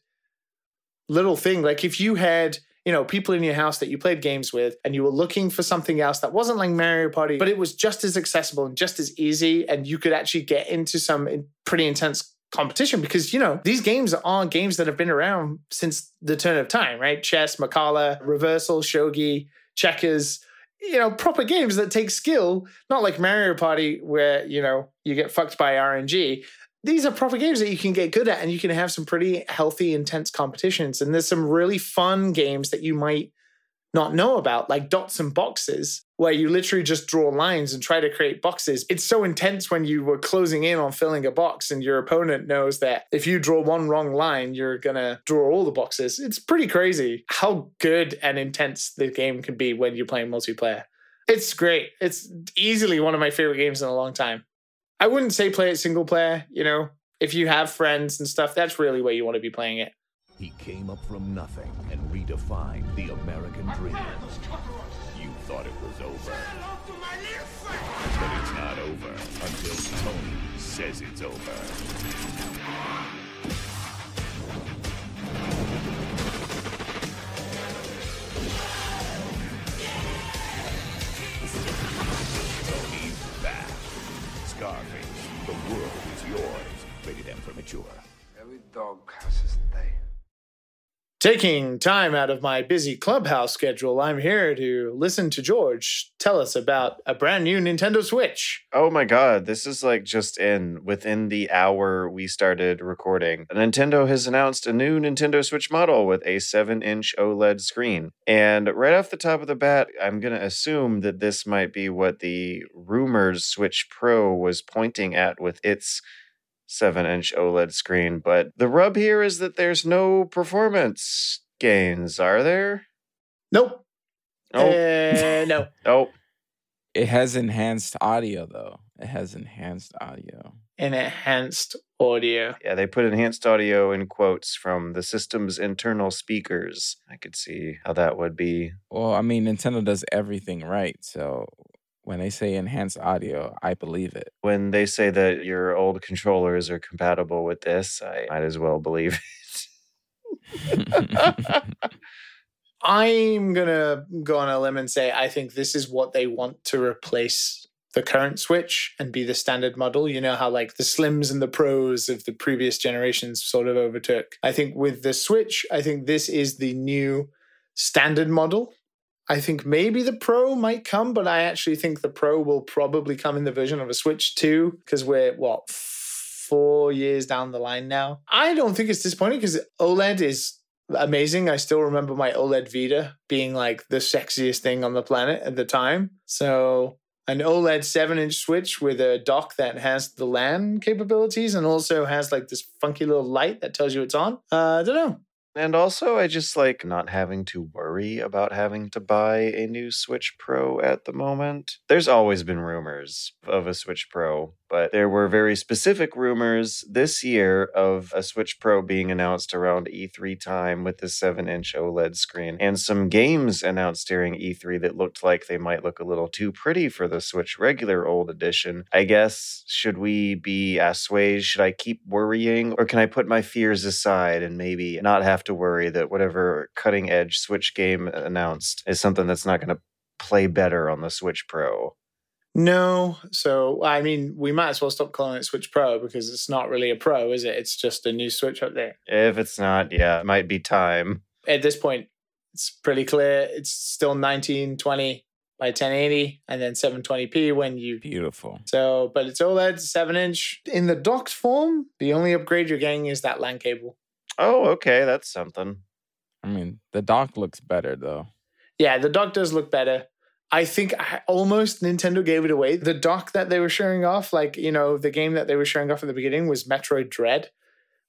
little thing. Like if you had, you know, people in your house that you played games with and you were looking for something else that wasn't like Mario Party, but it was just as accessible and just as easy and you could actually get into some pretty intense competition because you know these games are games that have been around since the turn of time right chess Mancala Reversi shogi checkers you know proper games that take skill not like mario party where you know you get fucked by rng these are proper games that you can get good at and you can have some pretty healthy, intense competitions. And there's some really fun games that you might not know about, like dots and boxes, where you literally just draw lines and try to create boxes. It's so intense when you were closing in on filling a box and your opponent knows that if you draw one wrong line, you're gonna draw all the boxes. It's pretty crazy how good and intense the game can be when you're playing multiplayer. It's great. It's easily one of my favorite games in a long time. I wouldn't say play it single player. You know, if you have friends and stuff, that's really where you want to be playing it. He came up from nothing and redefined the American dream. You thought it was over. But it's not over until Tony says it's over. Taking time out of my busy clubhouse schedule, I'm here to listen to George tell us about a brand new Nintendo Switch. Oh my god, this is like just in within the hour we started recording. Nintendo has announced a new Nintendo Switch model with a 7 inch OLED screen. And right off the top of the bat, I'm going to assume that this might be what the rumored Switch Pro was pointing at with its 7 inch OLED screen. But the rub here is that there's no performance gains, are there? Nope. Oh, Uh, no. oh. It has enhanced audio though. It has enhanced audio. An enhanced audio. Yeah, they put enhanced audio in quotes from the system's internal speakers. I could see how that would be. Well, I mean, Nintendo does everything right. So when they say enhanced audio, I believe it. When they say that your old controllers are compatible with this, I might as well believe it. I'm gonna go on a limb and say I think this is what they want to replace the current Switch and be the standard model. You know how like the Slims and the Pros of the previous generations sort of overtook. I think with the Switch, I think this is the new standard model. I think maybe the Pro might come, but I actually think the Pro will probably come in the version of a Switch 2 because we're what four years down the line now. I don't think it's disappointing because OLED is amazing. I still remember my OLED Vita being like the sexiest thing on the planet at the time. So an OLED 7 inch switch with a dock that has the LAN capabilities and also has like this funky little light that tells you it's on. Uh, I don't know. And also, I just like not having to worry about having to buy a new Switch Pro at the moment. There's always been rumors of a Switch Pro, but there were very specific rumors this year of a Switch Pro being announced around E3 time with the 7 inch OLED screen, and some games announced during E3 that looked like they might look a little too pretty for the Switch regular old edition. I guess, should we be assuaged? Should I keep worrying? Or can I put my fears aside and maybe not have to worry that whatever cutting edge Switch game announced is something that's not going to play better on the Switch Pro? No. So, I mean, we might as well stop calling it Switch Pro because it's not really a Pro, is it? It's just a new Switch up there. If it's not, yeah, it might be time. At this point, it's pretty clear. It's still 1920 by 1080 and then 720p when you. Beautiful. So, but it's OLED 7 inch. In the docked form, the only upgrade you're getting is that LAN cable. Oh, okay, that's something. I mean, the dock looks better though. Yeah, the dock does look better. I think almost Nintendo gave it away. The dock that they were showing off, like, you know, the game that they were showing off at the beginning was Metroid Dread.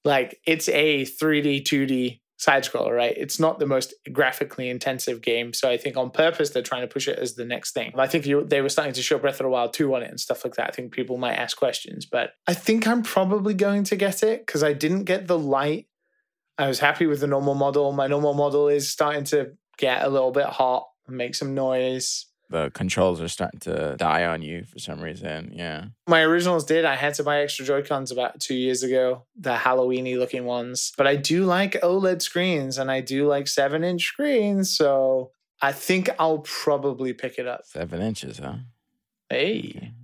Like, it's a 3D, 2D side scroller, right? It's not the most graphically intensive game. So I think on purpose, they're trying to push it as the next thing. I think you, they were starting to show Breath of the Wild 2 on it and stuff like that. I think people might ask questions, but I think I'm probably going to get it because I didn't get the light. I was happy with the normal model. My normal model is starting to get a little bit hot and make some noise. The controls are starting to die on you for some reason. Yeah. My originals did. I had to buy extra Joy Cons about two years ago, the Halloweeny looking ones. But I do like OLED screens and I do like seven inch screens. So I think I'll probably pick it up. Seven inches, huh? Hey.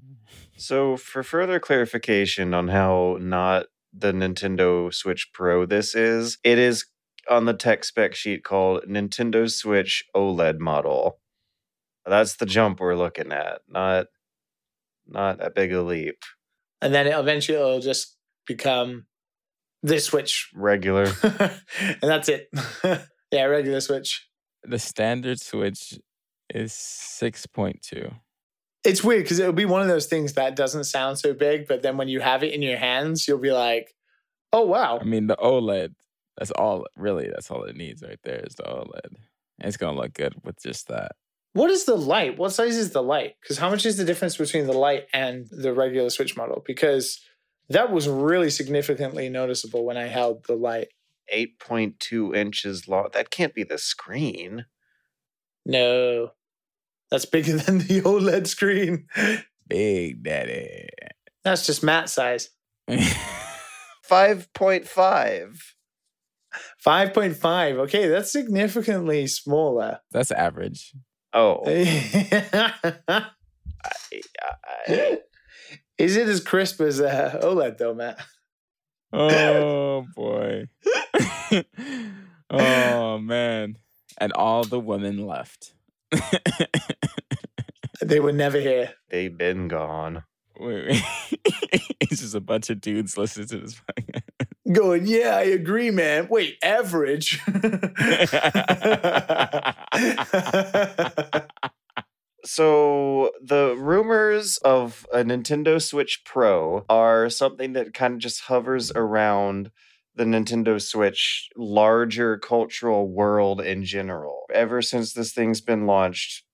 So, for further clarification on how not the Nintendo Switch Pro this is, it is on the tech spec sheet called Nintendo Switch OLED model. That's the jump we're looking at, not not that big a leap. And then it eventually it'll just become this Switch. Regular. and that's it. yeah, regular Switch. The standard Switch is 6.2. It's weird because it'll be one of those things that doesn't sound so big, but then when you have it in your hands, you'll be like, oh, wow. I mean, the OLED, that's all, really, that's all it needs right there is the OLED. And it's going to look good with just that. What is the light? What size is the light? Because how much is the difference between the light and the regular Switch model? Because that was really significantly noticeable when I held the light. 8.2 inches long. That can't be the screen. No, that's bigger than the OLED screen. Big Daddy. That's just Matt size. 5.5. 5.5. Okay, that's significantly smaller. that's average. Oh. is I- it as crisp as uh, OLED though, Matt? Oh, boy. oh, man. And all the women left. They were never here. They've been gone. Wait, wait. it's just a bunch of dudes listening to this podcast. Going, yeah, I agree, man. Wait, average. So the rumors of a Nintendo Switch Pro are something that kind of just hovers around the Nintendo Switch larger cultural world in general. Ever since this thing's been launched,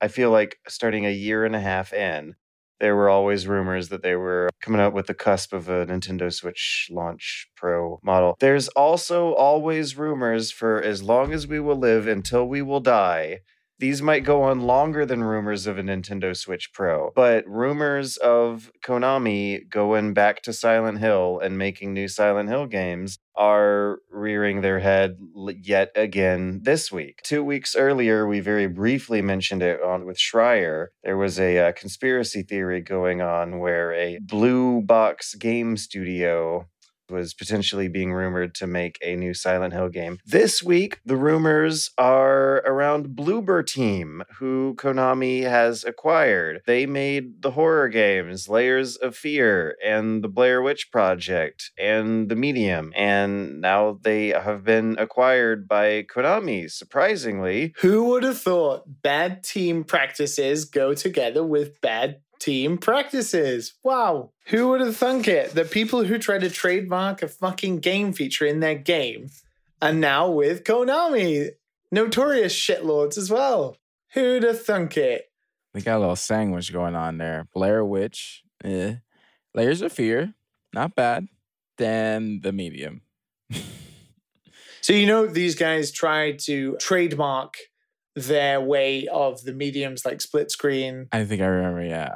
I feel like starting a year and a half in, there were always rumors that they were coming out with the cusp of a Nintendo Switch launch Pro model. There's also always rumors for as long as we will live until we will die these might go on longer than rumors of a Nintendo Switch Pro, but rumors of Konami going back to Silent Hill and making new Silent Hill games are rearing their head yet again this week. Two weeks earlier, we very briefly mentioned it on with Schreier. There was a, uh conspiracy theory going on where a blue box game studio was potentially being rumored to make a new Silent Hill game. This week, the rumors are around Bloober Team, who Konami has acquired. They made the horror games Layers of Fear and the Blair Witch Project and The Medium, and now they have been acquired by Konami, surprisingly. Who would have thought bad team practices go together with bad team practices? Wow. Who would have thunk it? The people who try to trademark a fucking game feature in their game are now with Konami. Notorious shitlords as well. Who'd have thunk it? We got a little sandwich going on there. Blair Witch, eh. Layers of Fear, not bad. Then the medium. So, you know, these guys tried to trademark their way of the mediums like split screen. I think I remember, yeah.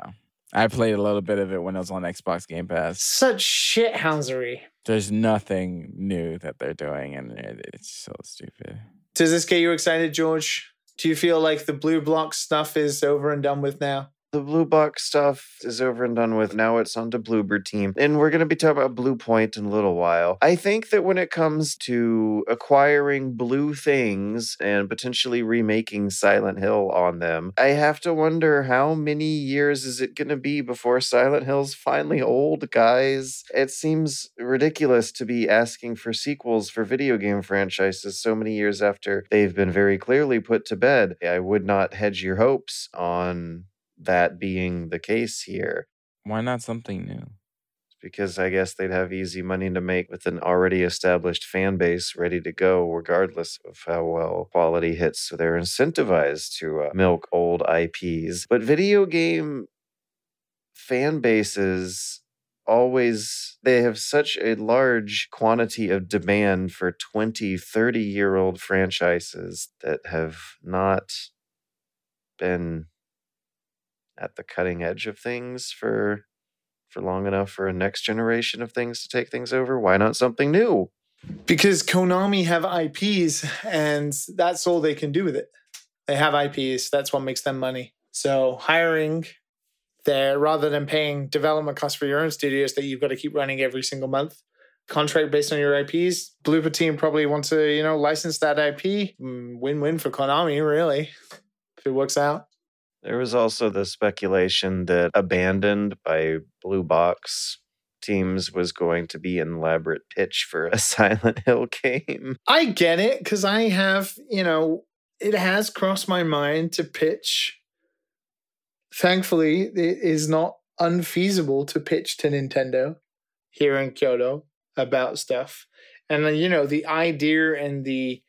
I played a little bit of it when I was on Xbox Game Pass. Such shithousery. There's nothing new that they're doing, and it, it's so stupid. Does this get you excited, George? Do you feel like the blue box stuff is over and done with now? The blue box stuff is over and done with. Now it's on to Bloober team. And we're going to be talking about Bluepoint in a little while. I think that when it comes to acquiring blue things and potentially remaking Silent Hill on them, I have to wonder how many years is it going to be before Silent Hill's finally old, guys? It seems ridiculous to be asking for sequels for video game franchises so many years after they've been very clearly put to bed. I would not hedge your hopes on that being the case here Why not something new? because I guess they'd have easy money to make with an already established fan base ready to go, regardless of how well quality hits. So they're incentivized to uh, milk old IPs. But video game fan bases always they have such a large quantity of demand for 20 30 year old franchises that have not been at the cutting edge of things for for long enough for a next generation of things to take things over why not something new Because Konami have IPs and that's all they can do with it. They have IPs. That's what makes them money. So hiring there rather than paying development costs for your own studios that you've got to keep running every single month. Contract based on your IPs. Bloober team probably wants to, you know, license that IP. Mm, Win-win for Konami, really. If it works out. There was also the speculation that abandoned by blue box teams was going to be an elaborate pitch for a silent hill game I get it because I have, you know, it has crossed my mind to pitch. Thankfully, it is not unfeasible to pitch to Nintendo here in Kyoto about stuff. And then, you know, the idea and the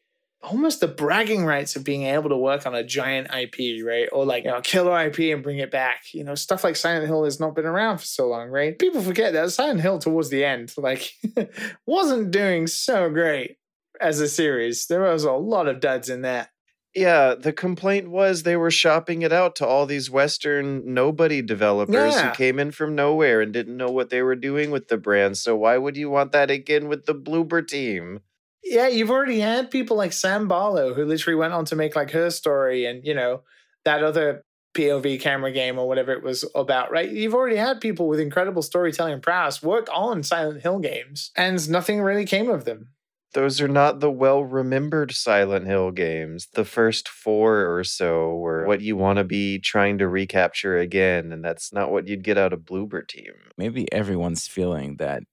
almost the bragging rights of being able to work on a giant IP, right? Or like, you know, killer IP and bring it back. You know, stuff like Silent Hill has not been around for so long, right? People forget that Silent Hill towards the end, like, wasn't doing so great as a series. There was a lot of duds in that. yeah the complaint was they were shopping it out to all these western nobody developers Yeah. who came in from nowhere and didn't know what they were doing with the brand so why would you want that again with the bloober team Yeah, you've already had people like Sam Barlow who literally went on to make like her story and, you know, that other POV camera game or whatever it was about, right? You've already had people with incredible storytelling prowess work on Silent Hill games and nothing really came of them. those are not the well remembered Silent Hill games. The first four or so were what you want to be trying to recapture again, and that's not what you'd get out of Bloober Team. Maybe everyone's feeling that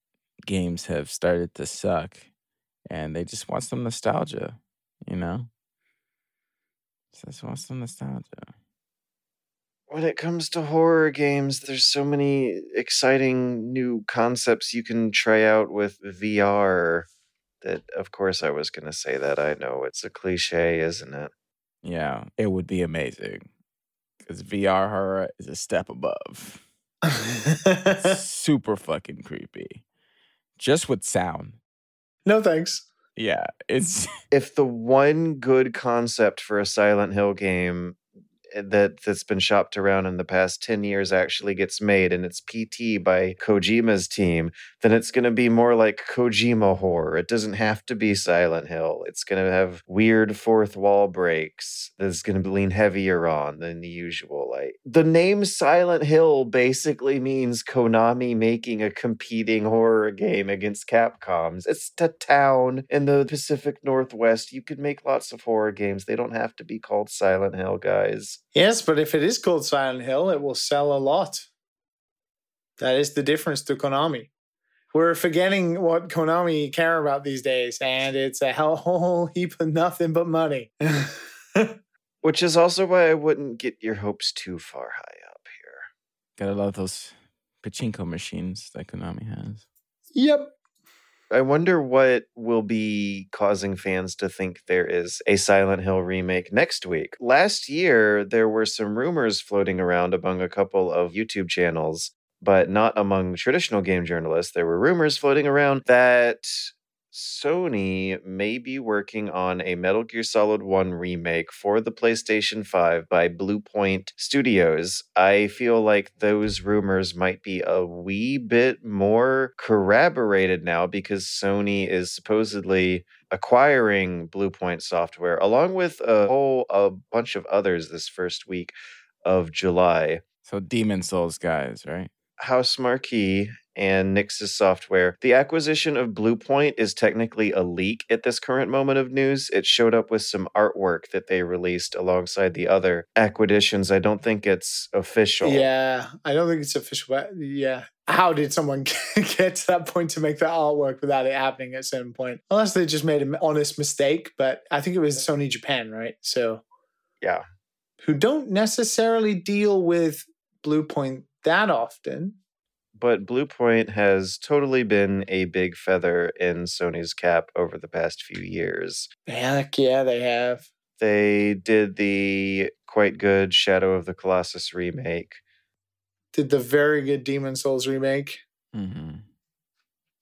games have started to suck and they just want some nostalgia, you know? Just want some nostalgia. When it comes to horror games, there's so many exciting new concepts you can try out with VR that, of course, I was going to say that. I know it's a cliche, isn't it? Yeah, it would be amazing. Because VR horror is a step above. Super fucking creepy. Just with sound. No thanks. Yeah, it's if the one good concept for a Silent Hill game that that's been shopped around in the past 10 years actually gets made and it's PT by Kojima's team, then it's going to be more like Kojima horror. It doesn't have to be Silent Hill. It's going to have weird fourth wall breaks that's going to lean heavier on than the usual. Like the name Silent Hill basically means Konami making a competing horror game against Capcom's. It's a town in the Pacific Northwest. You could make lots of horror games. They don't have to be called Silent Hill, guys. Yes, but if it is called Silent Hill, it will sell a lot. That is the difference to Konami. We're forgetting what Konami care about these days, and it's a hell- whole heap of nothing but money. Which is also why I wouldn't get your hopes too far high up here. Gotta love those pachinko machines that Konami has. yep. I wonder what will be causing fans to think there is a Silent Hill remake next week. Last year, there were some rumors floating around among a couple of YouTube channels, but not among traditional game journalists. There were rumors floating around that Sony may be working on a Metal Gear Solid 1 remake for the PlayStation 5 by Bluepoint Studios. I feel like those rumors might be a wee bit more corroborated now because Sony is supposedly acquiring Bluepoint software along with a whole a bunch of others this first week of July. So Demon Souls guys, right? Housemarque and Nixxes software. The acquisition of Bluepoint is technically a leak at this current moment of news. It showed up with some artwork that they released alongside the other acquisitions. I don't think it's official. Yeah, I don't think it's official, but yeah. How did someone get to that point to make that artwork without it happening at a certain point? Unless they just made an honest mistake, but I think it was Sony Japan, right? So, Yeah. who don't necessarily deal with Bluepoint that often. But Bluepoint has totally been a big feather in Sony's cap over the past few years. Heck yeah, they have. They did the quite good Shadow of the Colossus remake. Did the very good Demon Souls remake. Mm-hmm.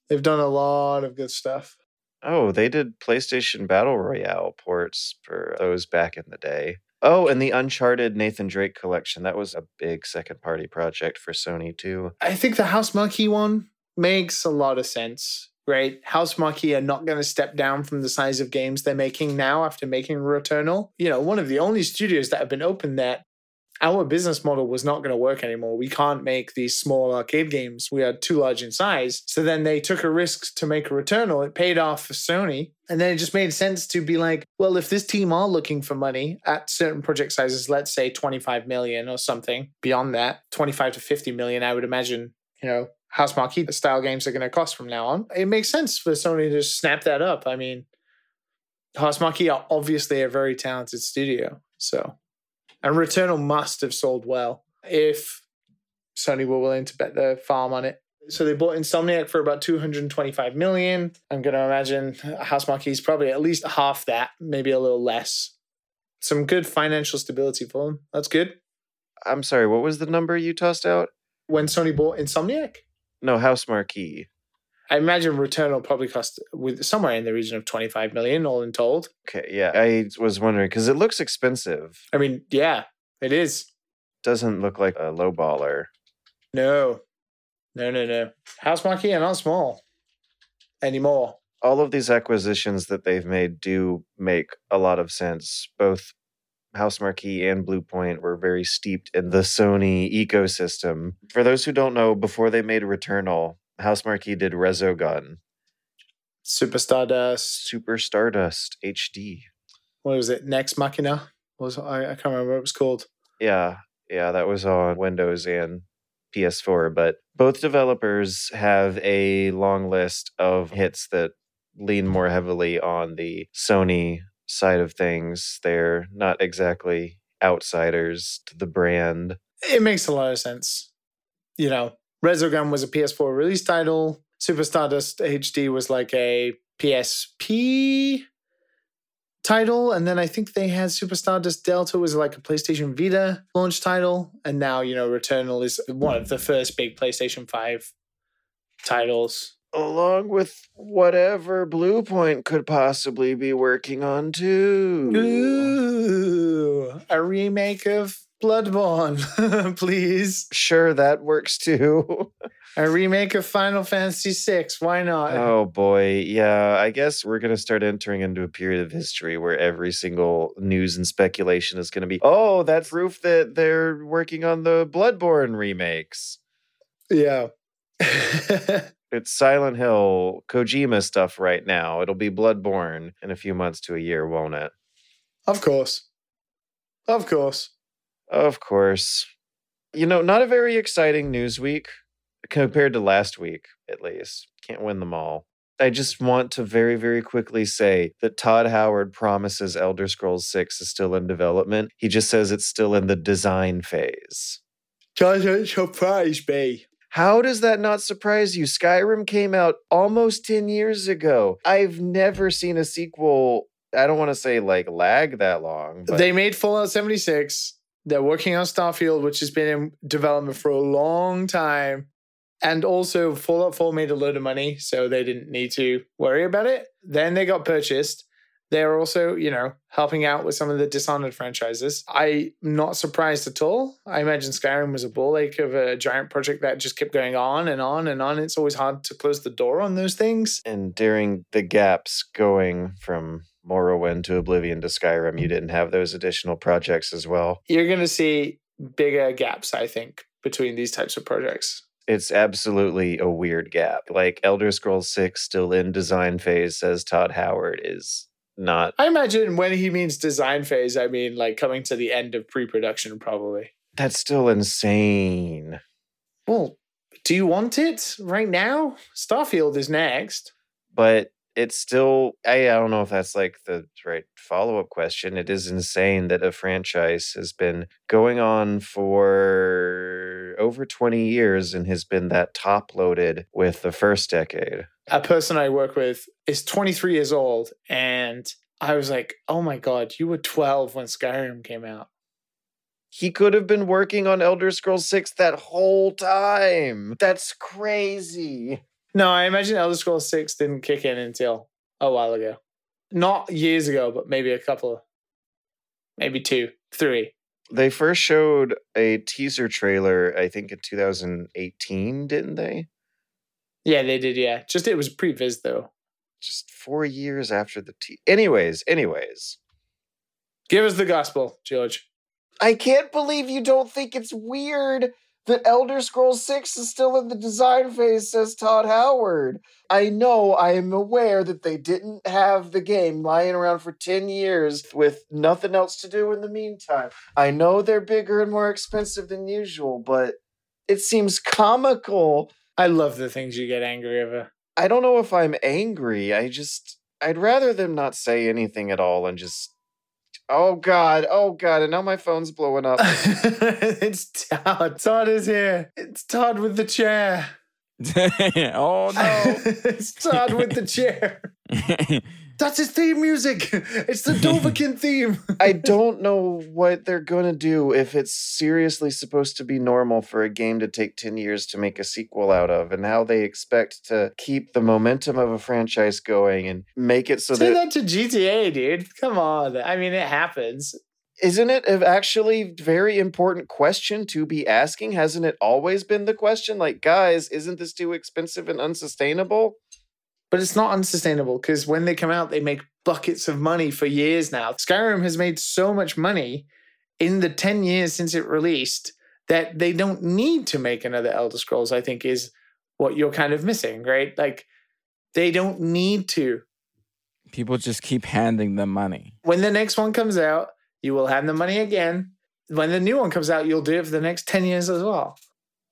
They've done a lot of good stuff. Oh, they did PlayStation Battle Royale ports for those back in the day. Oh, and the Uncharted Nathan Drake collection. That was a big second party project for Sony, too. I think the House Monkey one makes a lot of sense, right? House Monkey are not going to step down from the size of games they're making now after making Returnal. You know, one of the only studios that have been open that our business model was not going to work anymore. We can't make these small arcade games. We are too large in size. So then they took a risk to make a Returnal. It paid off for Sony. And then it just made sense to be like, well, if this team are looking for money at certain project sizes, let's say 25 million or something, beyond that, 25 to 50 million, I would imagine, you know, Housemarque style games are going to cost from now on. It makes sense for Sony to snap that up. I mean, Housemarque are obviously a very talented studio. So, and Returnal must have sold well if Sony were willing to bet the farm on it. So they bought Insomniac for about 225 million. I'm going to imagine Housemarque is probably at least half that, maybe a little less. Some good financial stability for them. That's good. I'm sorry, what was the number you tossed out? When Sony bought Insomniac, No, Housemarque. I imagine Returnal probably cost with somewhere in the region of 25 million, all in told. Okay, yeah. I was wondering because it looks expensive. I mean, yeah, it is. Doesn't look like a low baller. No, no, no, no. Housemarque are not small anymore. All of these acquisitions that they've made do make a lot of sense. Both Housemarque and Bluepoint were very steeped in the Sony ecosystem. For those who don't know, before they made Returnal, Housemarque did Resogun, Super Stardust. Super Stardust HD. What was it? Nex Machina was I, I can't remember what it was called. Yeah, yeah, that was on Windows and PS4. But both developers have a long list of hits that lean more heavily on the Sony side of things. They're not exactly outsiders to the brand. It makes a lot of sense. You know, Resogun was a PS4 release title. Super Stardust HD was like a PSP title, and then I think they had Super Stardust Delta was like a PlayStation Vita launch title, and now you know Returnal is one of the first big PlayStation Five titles. along with whatever Bluepoint could possibly be working on too. Ooh, a remake of Bloodborne, please. Sure, that works too. A remake of Final Fantasy VI. Why not? oh boy, yeah. I guess we're gonna start entering into a period of history where every single news and speculation is gonna be, oh, that's proof that they're working on the Bloodborne remakes. Yeah. It's Silent Hill, Kojima stuff right now. It'll be Bloodborne in a few months to a year, won't it? of course. Of course. Of course. You know, not a very exciting news week compared to last week, at least. Can't win them all. I just want to very, very quickly say that Todd Howard promises Elder Scrolls 6 is still in development. He just says it's still in the design phase. Doesn't surprise me. How does that not surprise you? Skyrim came out almost 10 years ago. I've never seen a sequel, I don't want to say like lag that long, but They made Fallout 76. They're working on Starfield, which has been in development for a long time. And also, Fallout 4 made a load of money, so they didn't need to worry about it. Then they got purchased. They're also, you know, helping out with some of the Dishonored franchises. I'm not surprised at all. I imagine Skyrim was a ball ache of a giant project that just kept going on and on and on. It's always hard to close the door on those things. and during the gaps going from Morrowind to Oblivion to Skyrim, you didn't have those additional projects as well. You're going to see bigger gaps, I think, between these types of projects. It's absolutely a weird gap. Like Elder Scrolls 6 still in design phase, says Todd Howard, is not. I imagine when he means design phase, I mean like coming to the end of pre production, probably. That's still insane. Well, do you want it right now? Starfield is next. But it's still, I, I don't know if that's like the right follow up question. It is insane that a franchise has been going on for over 20 years and has been that top loaded with the first decade. A person I work with is 23 years old, and I was like, oh my God, you were 12 when Skyrim came out. He could have been working on Elder Scrolls 6 that whole time. That's crazy. No, I imagine Elder Scrolls 6 didn't kick in until a while ago. Not years ago, but maybe a couple, maybe two, three. They first showed a teaser trailer, I think in 2018, didn't they? Yeah, they did. Yeah. Just it was pre Viz, though. Just four years after the te- Anyways, anyways. Give us the gospel, George. I can't believe you don't think it's weird that Elder Scrolls 6 is still in the design phase, says Todd Howard. I know, I am aware that they didn't have the game lying around for 10 years with nothing else to do in the meantime. I know they're bigger and more expensive than usual, but it seems comical. I love the things you get angry over. I don't know if I'm angry. I just, I'd rather them not say anything at all and just. Oh God! Oh God! And now my phone's blowing up. it's Todd. Oh, Todd is here. It's Todd with the chair. oh no. it's Todd with the chair. No. That's his theme music. It's the Dovahkiin theme. I don't know what they're going to do if it's seriously supposed to be normal for a game to take 10 years to make a sequel out of, and how they expect to keep the momentum of a franchise going and make it so Say that. that to GTA, dude. Come on. I mean, it happens. Isn't it an actually very important question to be asking? Hasn't it always been the question? Like, guys, isn't this too expensive and unsustainable? But it's not unsustainable because when they come out, they make buckets of money for years now. Skyrim has made so much money in the 10 years since it released that they don't need to make another Elder Scrolls, I think, is what you're kind of missing, right? Like, they don't need to. People just keep handing them money. When the next one comes out, you will have the money again. When the new one comes out, you'll do it for the next 10 years as well.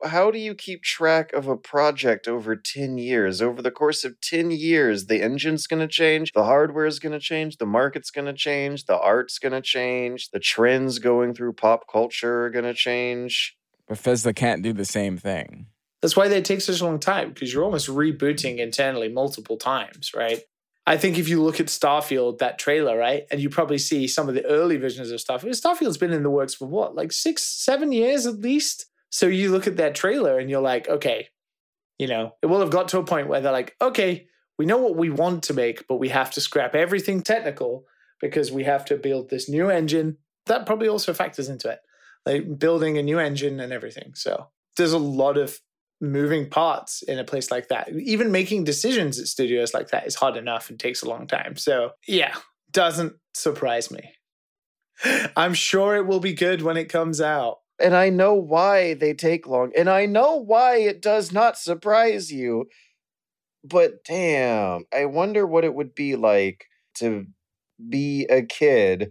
How do you keep track of a project over 10 years? Over the course of 10 years, the engine's going to change, the hardware is going to change, the market's going to change, the art's going to change, the trends going through pop culture are going to change. Bethesda can't do the same thing. That's why they take such a long time because you're almost rebooting internally multiple times, right? I think if you look at Starfield, that trailer, right, and you probably see some of the early versions of Starfield. Starfield's been in the works for what, like six, seven years at least. So you look at that trailer and you're like, okay, You know, it will have got to a point where they're like, okay, we know what we want to make, but we have to scrap everything technical because we have to build this new engine. That probably also factors into it, like building a new engine and everything. So there's a lot of moving parts in a place like that. Even making decisions at studios like that is hard enough and takes a long time. So, yeah, doesn't surprise me. I'm sure it will be good when it comes out. And I know why they take long. And I know why it does not surprise you. But damn, I wonder what it would be like to be a kid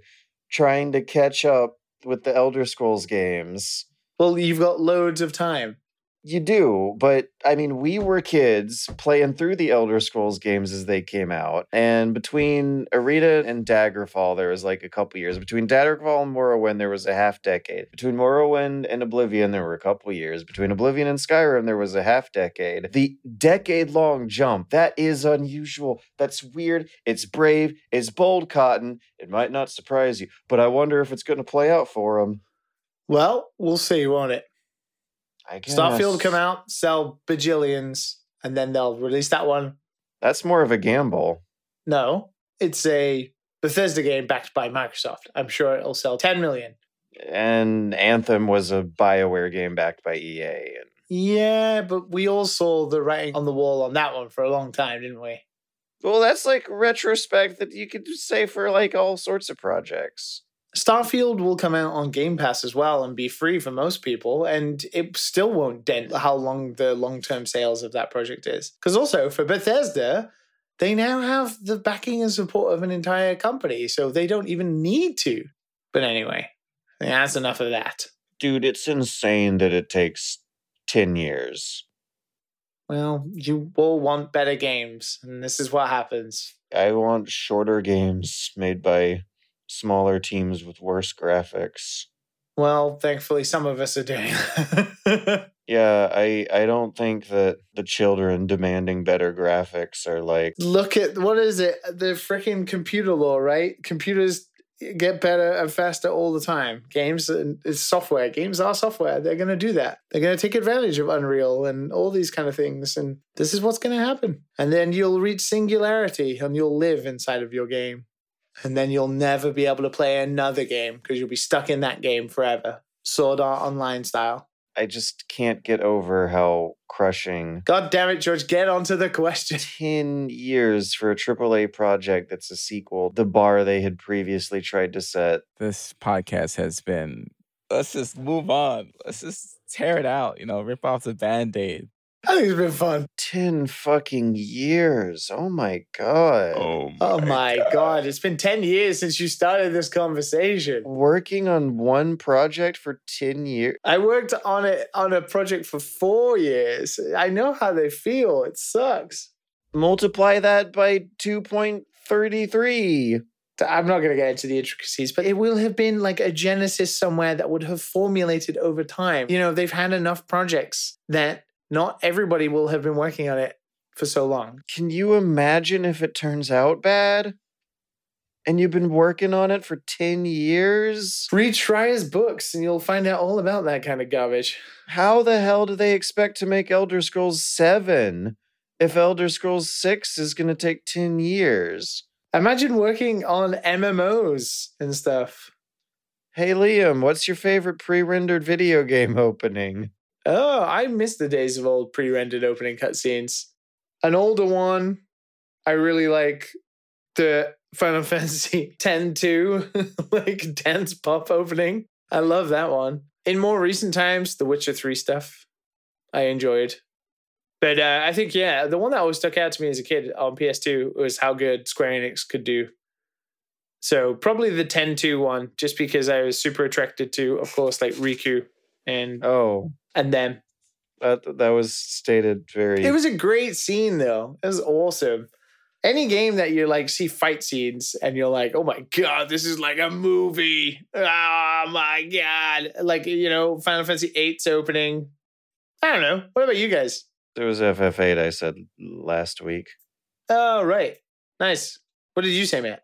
trying to catch up with the Elder Scrolls games. Well, you've got loads of time. You do, but I mean, we were kids playing through the Elder Scrolls games as they came out. And between Arena and Daggerfall, there was like a couple years. Between Daggerfall and Morrowind, there was a half decade. Between Morrowind and Oblivion, there were a couple years. Between Oblivion and Skyrim, there was a half decade. The decade long jump, that is unusual. That's weird. It's brave. It's bold cotton. It might not surprise you, but I wonder if it's going to play out for them. Well, we'll see, won't it? I guess. Starfield come out, sell bajillions, and then they'll release that one. That's more of a gamble. No, it's a Bethesda game backed by Microsoft. I'm sure it'll sell 10 million. And Anthem was a BioWare game backed by EA. And Yeah, but we all saw the writing on the wall on that one for a long time, didn't we? well, that's like retrospect that you could say for like all sorts of projects. Starfield will come out on Game Pass as well and be free for most people, and it still won't dent how long the long term sales of that project is. Because also for Bethesda, they now have the backing and support of an entire company, so they don't even need to. But anyway, that's enough of that. Dude, it's insane that it takes 10 years. Well, you all want better games, and this is what happens. I want shorter games made by smaller teams with worse graphics. Well, thankfully, some of us are doing. Yeah, I I don't think that the children demanding better graphics are like Look at what is it? The freaking computer law, right? Computers get better and faster all the time. Games is software. Games are software. They're going to do that. They're going to take advantage of Unreal and all these kind of things. And this is what's going to happen. And then you'll reach singularity and you'll live inside of your game. And then you'll never be able to play another game because you'll be stuck in that game forever. Sword Art Online style. I just can't get over how crushing God damn it, George, get onto the question. 10 years for a AAA project that's a sequel, the bar they had previously tried to set. This podcast has been. Let's just move on. Let's just tear it out. You know, rip off the band aid. I think it's been fun. 10 fucking years. Oh my god. Oh, Oh my God. It's been 10 years since you started this conversation. Working on one project for 10 years. I worked on it on a project for four years. I know how they feel. It sucks. Multiply that by 2.33. I'm not going to get into the intricacies, but it will have been like a genesis somewhere that would have formulated over time. You know, they've had enough projects that not everybody will have been working on it for so long. Can you imagine if it turns out bad? And you've been working on it for 10 years? Read Schreier's books and you'll find out all about that kind of garbage. How the hell do they expect to make Elder Scrolls 7 if Elder Scrolls 6 is going to take 10 years? Imagine working on MMOs and stuff. Hey Liam, what's your favorite pre-rendered video game opening? Oh, I miss the days of old pre-rendered opening cutscenes. An older one, I really like the Final Fantasy X-2, like dance pop opening. I love that one. In more recent times, the Witcher 3 stuff, I enjoyed. But uh, I think, yeah, the one that always stuck out to me as a kid on PS2 was how good Square Enix could do. So probably the 10-2 one, just because I was super attracted to, of course, like Riku and Oh, and them. that that was stated very It was a great scene though. It was awesome. Any game that you like see fight scenes and you're like, oh my god, this is like a movie. Oh my god. Like, you know, Final Fantasy VIII's opening. I don't know. What about you guys? There was FF8 I said last week. Oh, right. Nice. What did you say, Matt?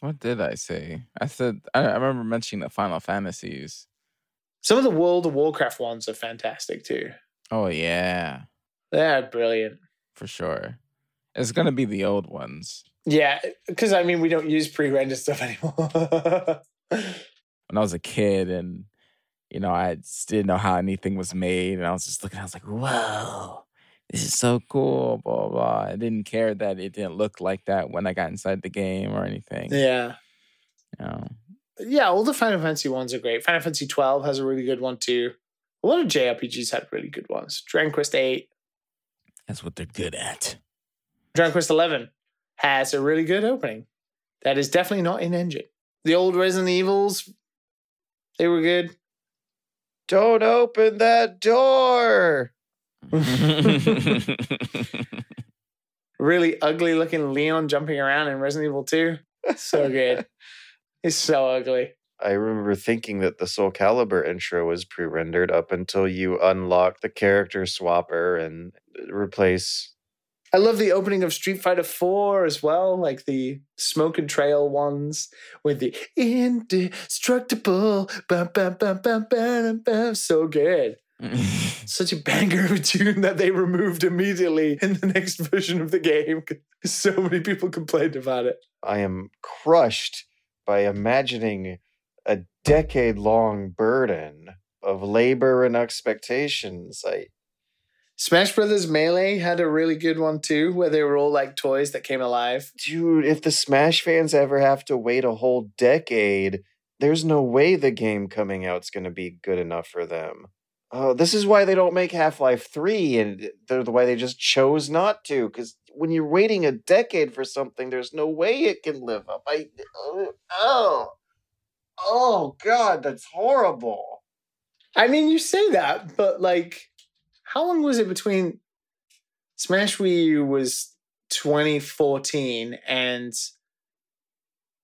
What did I say? I said I, I remember mentioning the Final Fantasies. Some of the World of Warcraft ones are fantastic too. Oh yeah. They're brilliant. for sure. It's gonna be the old ones. Yeah, because I mean, we don't use pre-rendered stuff anymore. When I was a kid, and you know, I just didn't know how anything was made, and I was just looking. I was like, "Whoa, this is so cool!" Blah blah. blah. I didn't care that it didn't look like that when I got inside the game or anything. yeah. You know? Yeah, all the Final Fantasy ones are great. Final Fantasy 12 has a really good one too. A lot of JRPGs had really good ones. Dragon Quest 8, That's what they're good at. Dragon Quest 11 has a really good opening. That is definitely not in engine. The old Resident Evils, they were good. Don't open that door. Really ugly looking Leon jumping around in Resident Evil 2. So good. It's so ugly. I remember thinking that the Soul Calibur intro was pre-rendered up until you unlock the character swapper and replace. I love the opening of Street Fighter 4 as well, like the smoke and trail ones with the indestructible. Bum, bum, bum. So good. Such a banger of a tune that they removed immediately in the next version of the game. So many people complained about it. I am crushed by imagining a decade-long burden of labor and expectations. I Smash Brothers Melee had a really good one too, where they were all like toys that came alive. dude, if the Smash fans ever have to wait a whole decade, there's no way the game coming out's going to be good enough for them. Oh, this is why they don't make Half Life 3, and they're the why they just chose not to. Because when you're waiting a decade for something, there's no way it can live up. I oh oh, oh God, that's horrible. I mean, you say that, but like, how long was it between Smash Wii U was 2014 and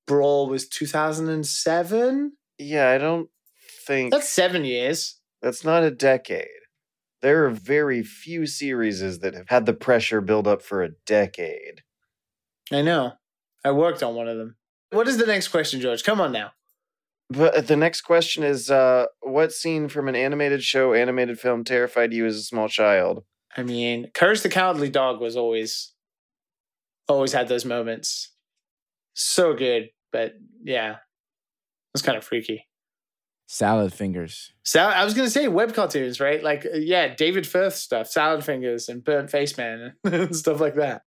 Brawl was 2007? Yeah, I don't think That's seven years. That's not a decade. There are very few series that have had the pressure build up for a decade. I know. I worked on one of them. What is the next question, George? Come on now. But the next question is uh, what scene from an animated show, animated film terrified you as a small child? I mean, Courage the Cowardly Dog was always, always had those moments. So good, but yeah, it was kind of freaky. Salad fingers. So I was gonna say web cartoons, right? Like, uh, yeah, David Firth stuff, Salad Fingers and Burnt Face Man and stuff like that.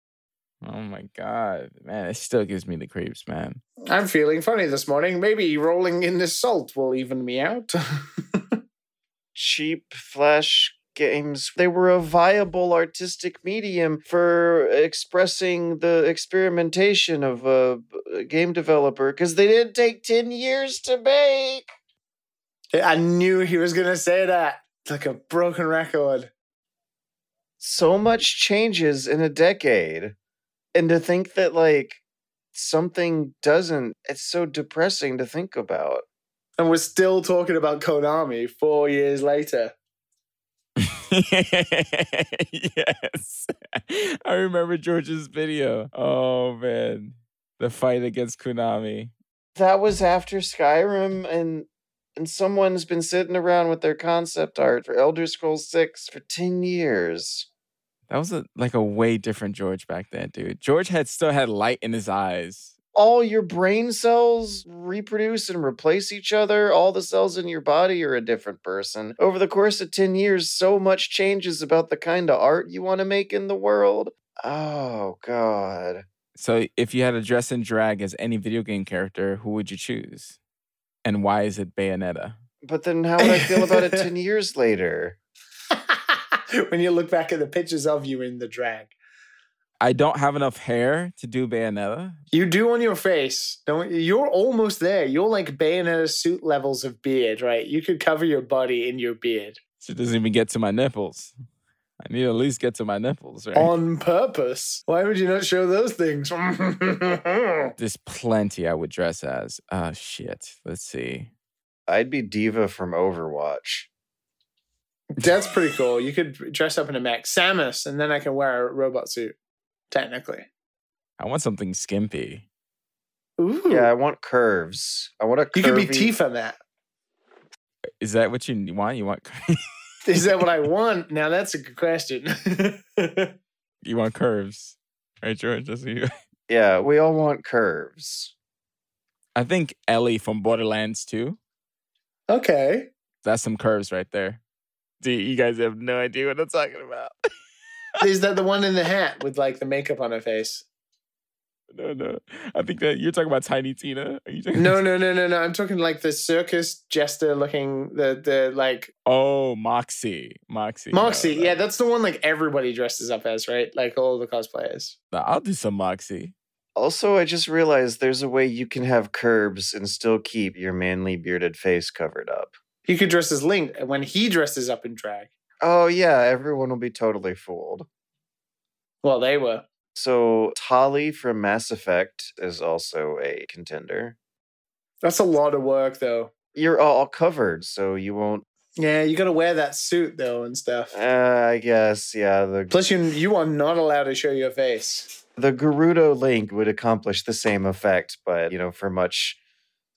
Oh my god, man! It still gives me the creeps, man. I'm feeling funny this morning. Maybe rolling in this salt will even me out. Cheap flash games, they were a viable artistic medium for expressing the experimentation of a a game developer because they didn't take 10 years to make. I knew he was gonna say that. Like a broken record. so much changes in a decade and to think that like something doesn't it's so depressing to think about And we're still talking about Konami four years later. yes, I remember George's video. Oh man, the fight against Konami. that was after skyrim and and someone's been sitting around with their concept art for elder scrolls 6 for 10 years That was a, like a way different George back then, dude. George had still had light in his eyes. all your brain cells reproduce and replace each other. All the cells in your body are a different person. Over the course of 10 years, so much changes about the kind of art you want to make in the world. Oh, God. So, if you had to dress and drag as any video game character, who would you choose? And why is it Bayonetta? But then how would I feel about it 10 years later? when you look back at the pictures of you in the drag. I don't have enough hair to do Bayonetta. You do on your face. Don't you're almost there. You're like Bayonetta suit levels of beard, right? You could cover your body in your beard. So it doesn't even get to my nipples. I need to at least get to my nipples, right? On purpose. Why would you not show those things? There's plenty I would dress as. Oh shit. Let's see. I'd be D.Va from Overwatch. That's pretty cool. You could dress up in a mech. Samus, and then I can wear a robot suit. Technically. I want something skimpy. Ooh. Yeah, I want curves. I want a curvy... You could be Tifa, Matt. Is that what you want? You want Is that what I want? Now that's a good question. You want curves, right, George? That's you. Yeah, we all want curves. I think Ellie from Borderlands 2. okay. That's some curves right there. Do you guys have no idea what I'm talking about? Is that the one in the hat with like the makeup on her face? No, no. I think that you're talking about Tiny Tina. Are you talking No, no, no, no, no. I'm talking like the circus jester looking the the like Oh, Moxxi. Moxxi. No, Moxxi. no. Yeah, that's the one like everybody dresses up as, right? Like all the cosplayers. No, I'll do some Moxxi. Also, I just realized there's a way you can have curbs and still keep your manly bearded face covered up. He could dress as Link when he dresses up in drag. Oh, yeah, everyone will be totally fooled. Well, they were. So, Tali from Mass Effect is also a contender. That's a lot of work, though. You're all covered, so you won't. Yeah, you got to wear that suit though and stuff. Uh, I guess, yeah. The Plus, you you are not allowed to show your face. the Gerudo Link would accomplish the same effect, but you know, for much.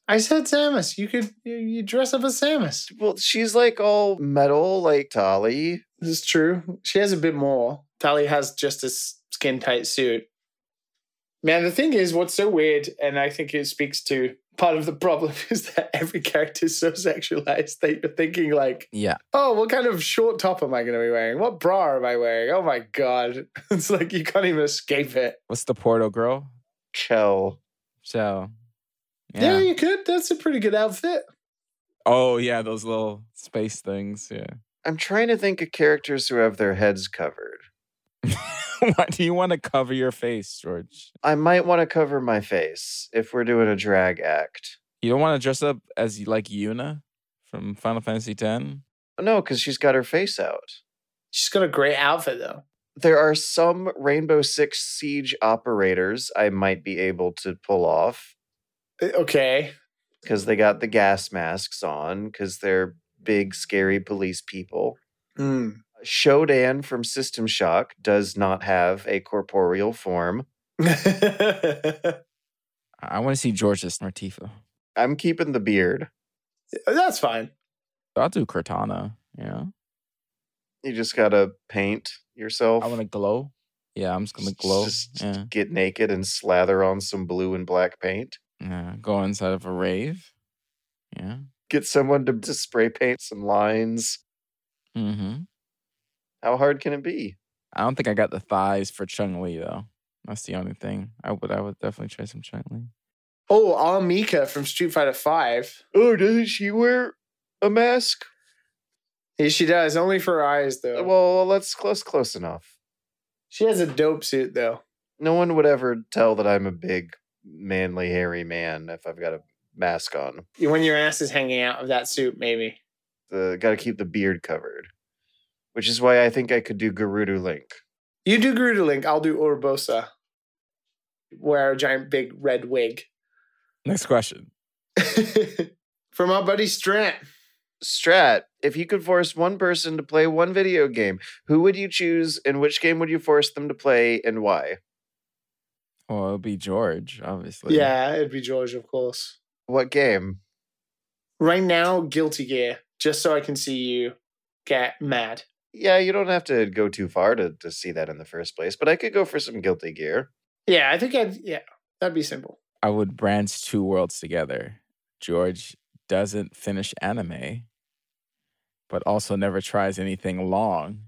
I said Samus. You could you, you dress up as Samus. Well, she's like all metal, like Tali. This is true. She has a bit more. Tali has just a skin tight suit. Man, the thing is, what's so weird, and I think it speaks to part of the problem, is that every character is so sexualized that you're thinking like, Yeah. oh, what kind of short top am I going to be wearing? What bra am I wearing? Oh my god, it's like you can't even escape it. What's the Portal girl? Chell. So. Yeah. Yeah. you could. That's a pretty good outfit. Oh, yeah. Those little space things. Yeah. I'm trying to think of characters who have their heads covered. Why do you want to cover your face, George? I might want to cover my face if we're doing a drag act. You don't want to dress up as like Yuna from Final Fantasy X? No, because she's got her face out. She's got a great outfit though. There are some Rainbow Six Siege operators I might be able to pull off Uh, Okay. because they got the gas masks on because they're big, scary police people. Mm. Shodan from System Shock does not have a corporeal form. I want to see George as Martifa. I'm keeping the beard. That's fine. I'll do Cortana. Yeah. You just gotta paint yourself. I want to glow. Yeah, I'm just gonna glow. Just Yeah. get naked and slather on some blue and black paint. yeah. Go inside of a rave. Yeah. Get someone to, to spray paint some lines. Mm-hmm. How hard can it be? I don't think I got the thighs for Chun-Li though. That's the only thing. I would I would definitely try some Chun-Li. Oh, R. Mika from Street Fighter Five. Oh, doesn't she wear a mask? Yeah, she does. Only for her eyes though. Uh, well, that's close, close enough. she has a dope suit though. No one would ever tell that I'm a big, manly, hairy man if I've got a mask on. When your ass is hanging out of that suit, maybe. The got to keep the beard covered, which is why I think I could do Gerudo Link. You do Gerudo Link. I'll do Urbosa. Wear a giant big red wig. Next question. From our buddy Strat. Strat, if you could force one person to play one video game, who would you choose and which game would you force them to play and why? Well, it would be George, obviously. Yeah, it'd be George, of course. What game? Right now, Guilty Gear, just so I can see you get mad. Yeah, you don't have to go too far to, to see that in the first place, but I could go for some Guilty Gear. Yeah, I think I'd, yeah, that'd be simple. I would branch two worlds together. George doesn't finish anime, but also never tries anything long.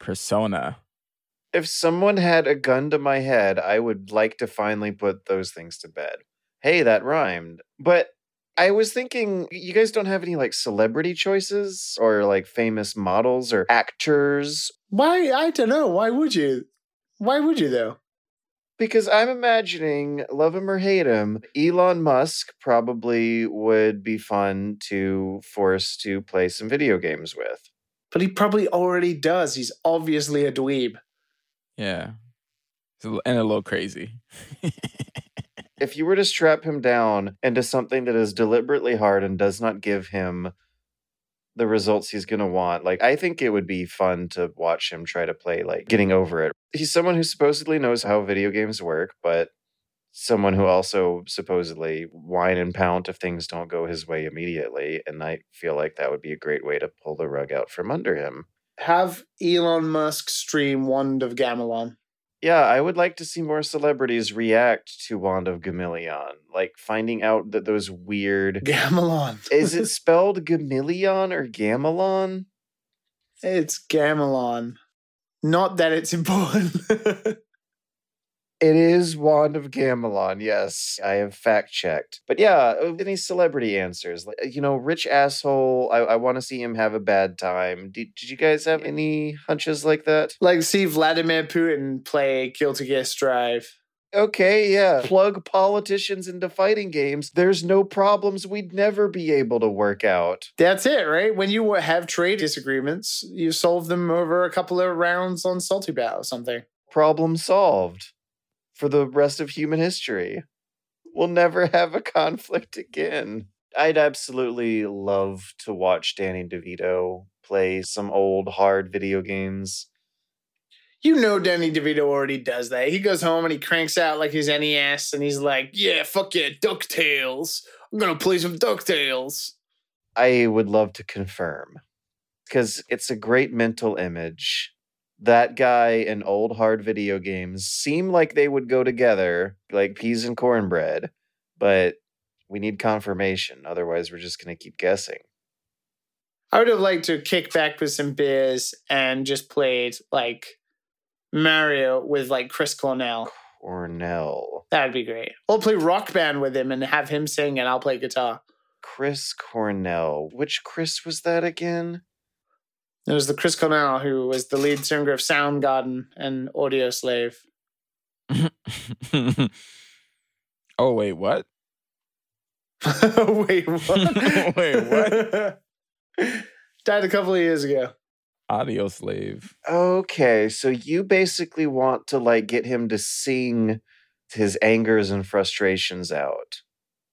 Persona. If someone had a gun to my head, I would like to finally put those things to bed. Hey, that rhymed. But I was thinking, you guys don't have any like celebrity choices or like famous models or actors? Why? I don't know. Why would you? Why would you, though? Because I'm imagining, love him or hate him, Elon Musk probably would be fun to force to play some video games with. But he probably already does. He's obviously a dweeb. Yeah. It's a li- And a little crazy. If you were to strap him down into something that is deliberately hard and does not give him the results he's going to want, like I think it would be fun to watch him try to play like getting over it. He's someone who supposedly knows how video games work, but someone who also supposedly whine and pout if things don't go his way immediately. And I feel like that would be a great way to pull the rug out from under him. Have Elon Musk stream Wand of Gamelon. Yeah, I would like to see more celebrities react to Wand of Gamillion, like finding out that those weird. Gamelon. Is it spelled Gamillion or Gamelon? it's Gamelon. Not that it's important. It is Wand of Gamelon. Yes, I have fact checked. But yeah, uh, any celebrity answers? Like, you know, rich asshole. I, I want to see him have a bad time. Did, did you guys have any hunches like that? like, see Vladimir Putin play Guilty Gear Strive. Okay, yeah. Plug politicians into fighting games. There's no problems we'd never be able to work out. That's it, right? When you have trade disagreements, you solve them over a couple of rounds on Salty Bow or something. Problem solved for the rest of human history. We'll never have a conflict again. I'd absolutely love to watch Danny DeVito play some old hard video games. You know Danny DeVito already does that. He goes home and he cranks out like his NES and he's like, yeah, fuck yeah, DuckTales. I'm gonna play some DuckTales. I would love to confirm because it's a great mental image. That guy and old hard video games seem like they would go together, like peas and cornbread, but we need confirmation. Otherwise, we're just going to keep guessing. I would have liked to kick back with some beers and just played like Mario with like Chris Cornell. Cornell. That'd be great. I'll play rock band with him and have him sing and I'll play guitar. Chris Cornell. Which Chris was that again? It was the Chris Cornell who was the lead singer of Soundgarden and Audioslave. oh wait, what? Wait, what? Wait, what? Died a couple of years ago. Audioslave. Okay, so you basically want to like get him to sing his angers and frustrations out.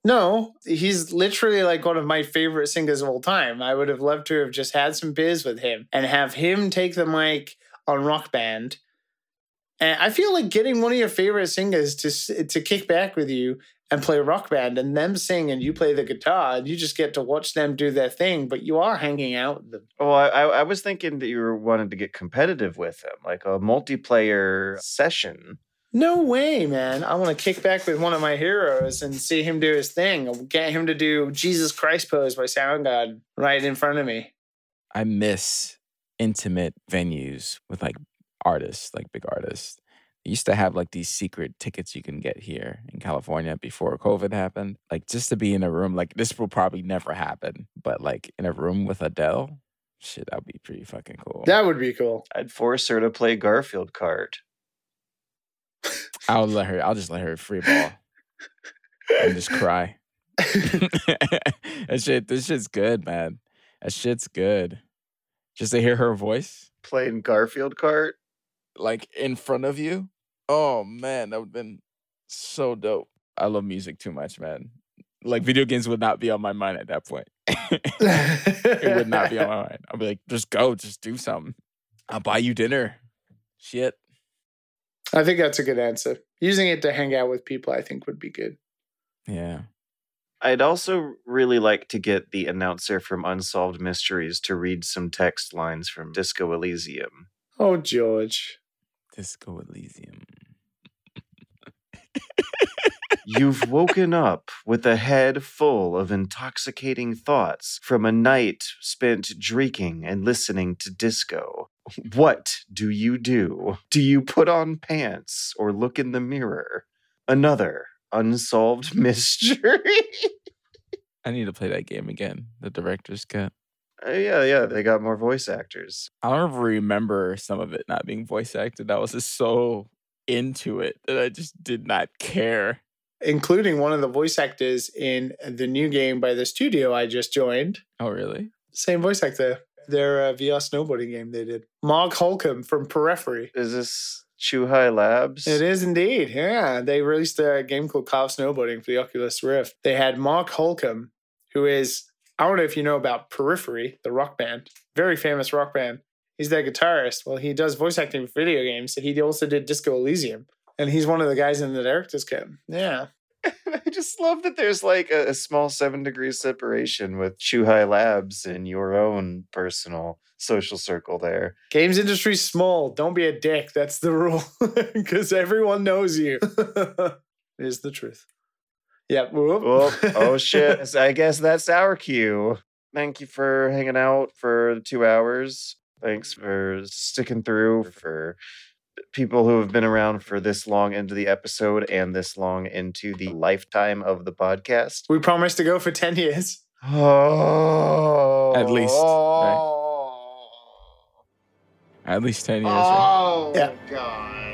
No, he's literally like one of my favorite singers of all time. I would have loved to have just had some beers with him and have him take the mic on Rock Band. And I feel like getting one of your favorite singers to to kick back with you and play Rock Band and them sing and you play the guitar and you just get to watch them do their thing, but you are hanging out with them. Well, I, I was thinking that you were wanting to get competitive with him, like a multiplayer session. No way, man. I want to kick back with one of my heroes and see him do his thing. I'll get him to do Jesus Christ pose by Soundgarden right in front of me. I miss intimate venues with like artists, like big artists. They used to have like these secret tickets you can get here in California before COVID happened. Like just to be in a room, like this will probably never happen, but like in a room with Adele, shit, that would be pretty fucking cool. That would be cool. I'd force her to play Garfield Kart. I'll let her, I'll just let her free ball and just cry. that shit, this shit's good, man. That shit's good. Just to hear her voice, Playing Garfield Kart, like in front of you. Oh man, that would have been so dope. I love music too much, man. Like video games would not be on my mind at that point. it would not be on my mind. I'll be like, just go, just do something. I'll buy you dinner. Shit. I think that's a good answer. Using it to hang out with people, I think, would be good. Yeah. I'd also really like to get the announcer from Unsolved Mysteries to read some text lines from Disco Elysium. Oh, George. Disco Elysium. You've woken up with a head full of intoxicating thoughts from a night spent drinking and listening to disco. What do you do? Do you put on pants or look in the mirror? Another unsolved mystery. I need to play that game again. The director's cut. Uh, yeah, yeah, they got more voice actors. I don't remember some of it not being voice acted. I was just so into it that I just did not care. Including one of the voice actors in the new game by the studio I just joined. Oh, really? Same voice actor. Their uh, VR snowboarding game they did. Mark Holcomb from Periphery. Is this Chuhai Labs? It is indeed. Yeah. They released a game called Carve Snowboarding for the Oculus Rift. They had Mark Holcomb, who is, I don't know if you know about Periphery, the rock band, very famous rock band. He's their guitarist. Well, he does voice acting for video games. And he also did Disco Elysium. And he's one of the guys in the director's cut. Yeah. I just love that there's like a, a small seven degrees separation with Chuhai Labs and your own personal social circle there. Games industry's small. Don't be a dick. That's the rule. Because everyone knows you. is the truth. Yep. Oh, oh shit. So I guess that's our cue. Thank you for hanging out for two hours. Thanks for sticking through for people who have been around for this long into the episode and this long into the lifetime of the podcast. we promised to go for 10 years. Oh, At least, right? Oh. At least 10 years. right? Oh, Yeah. God. No.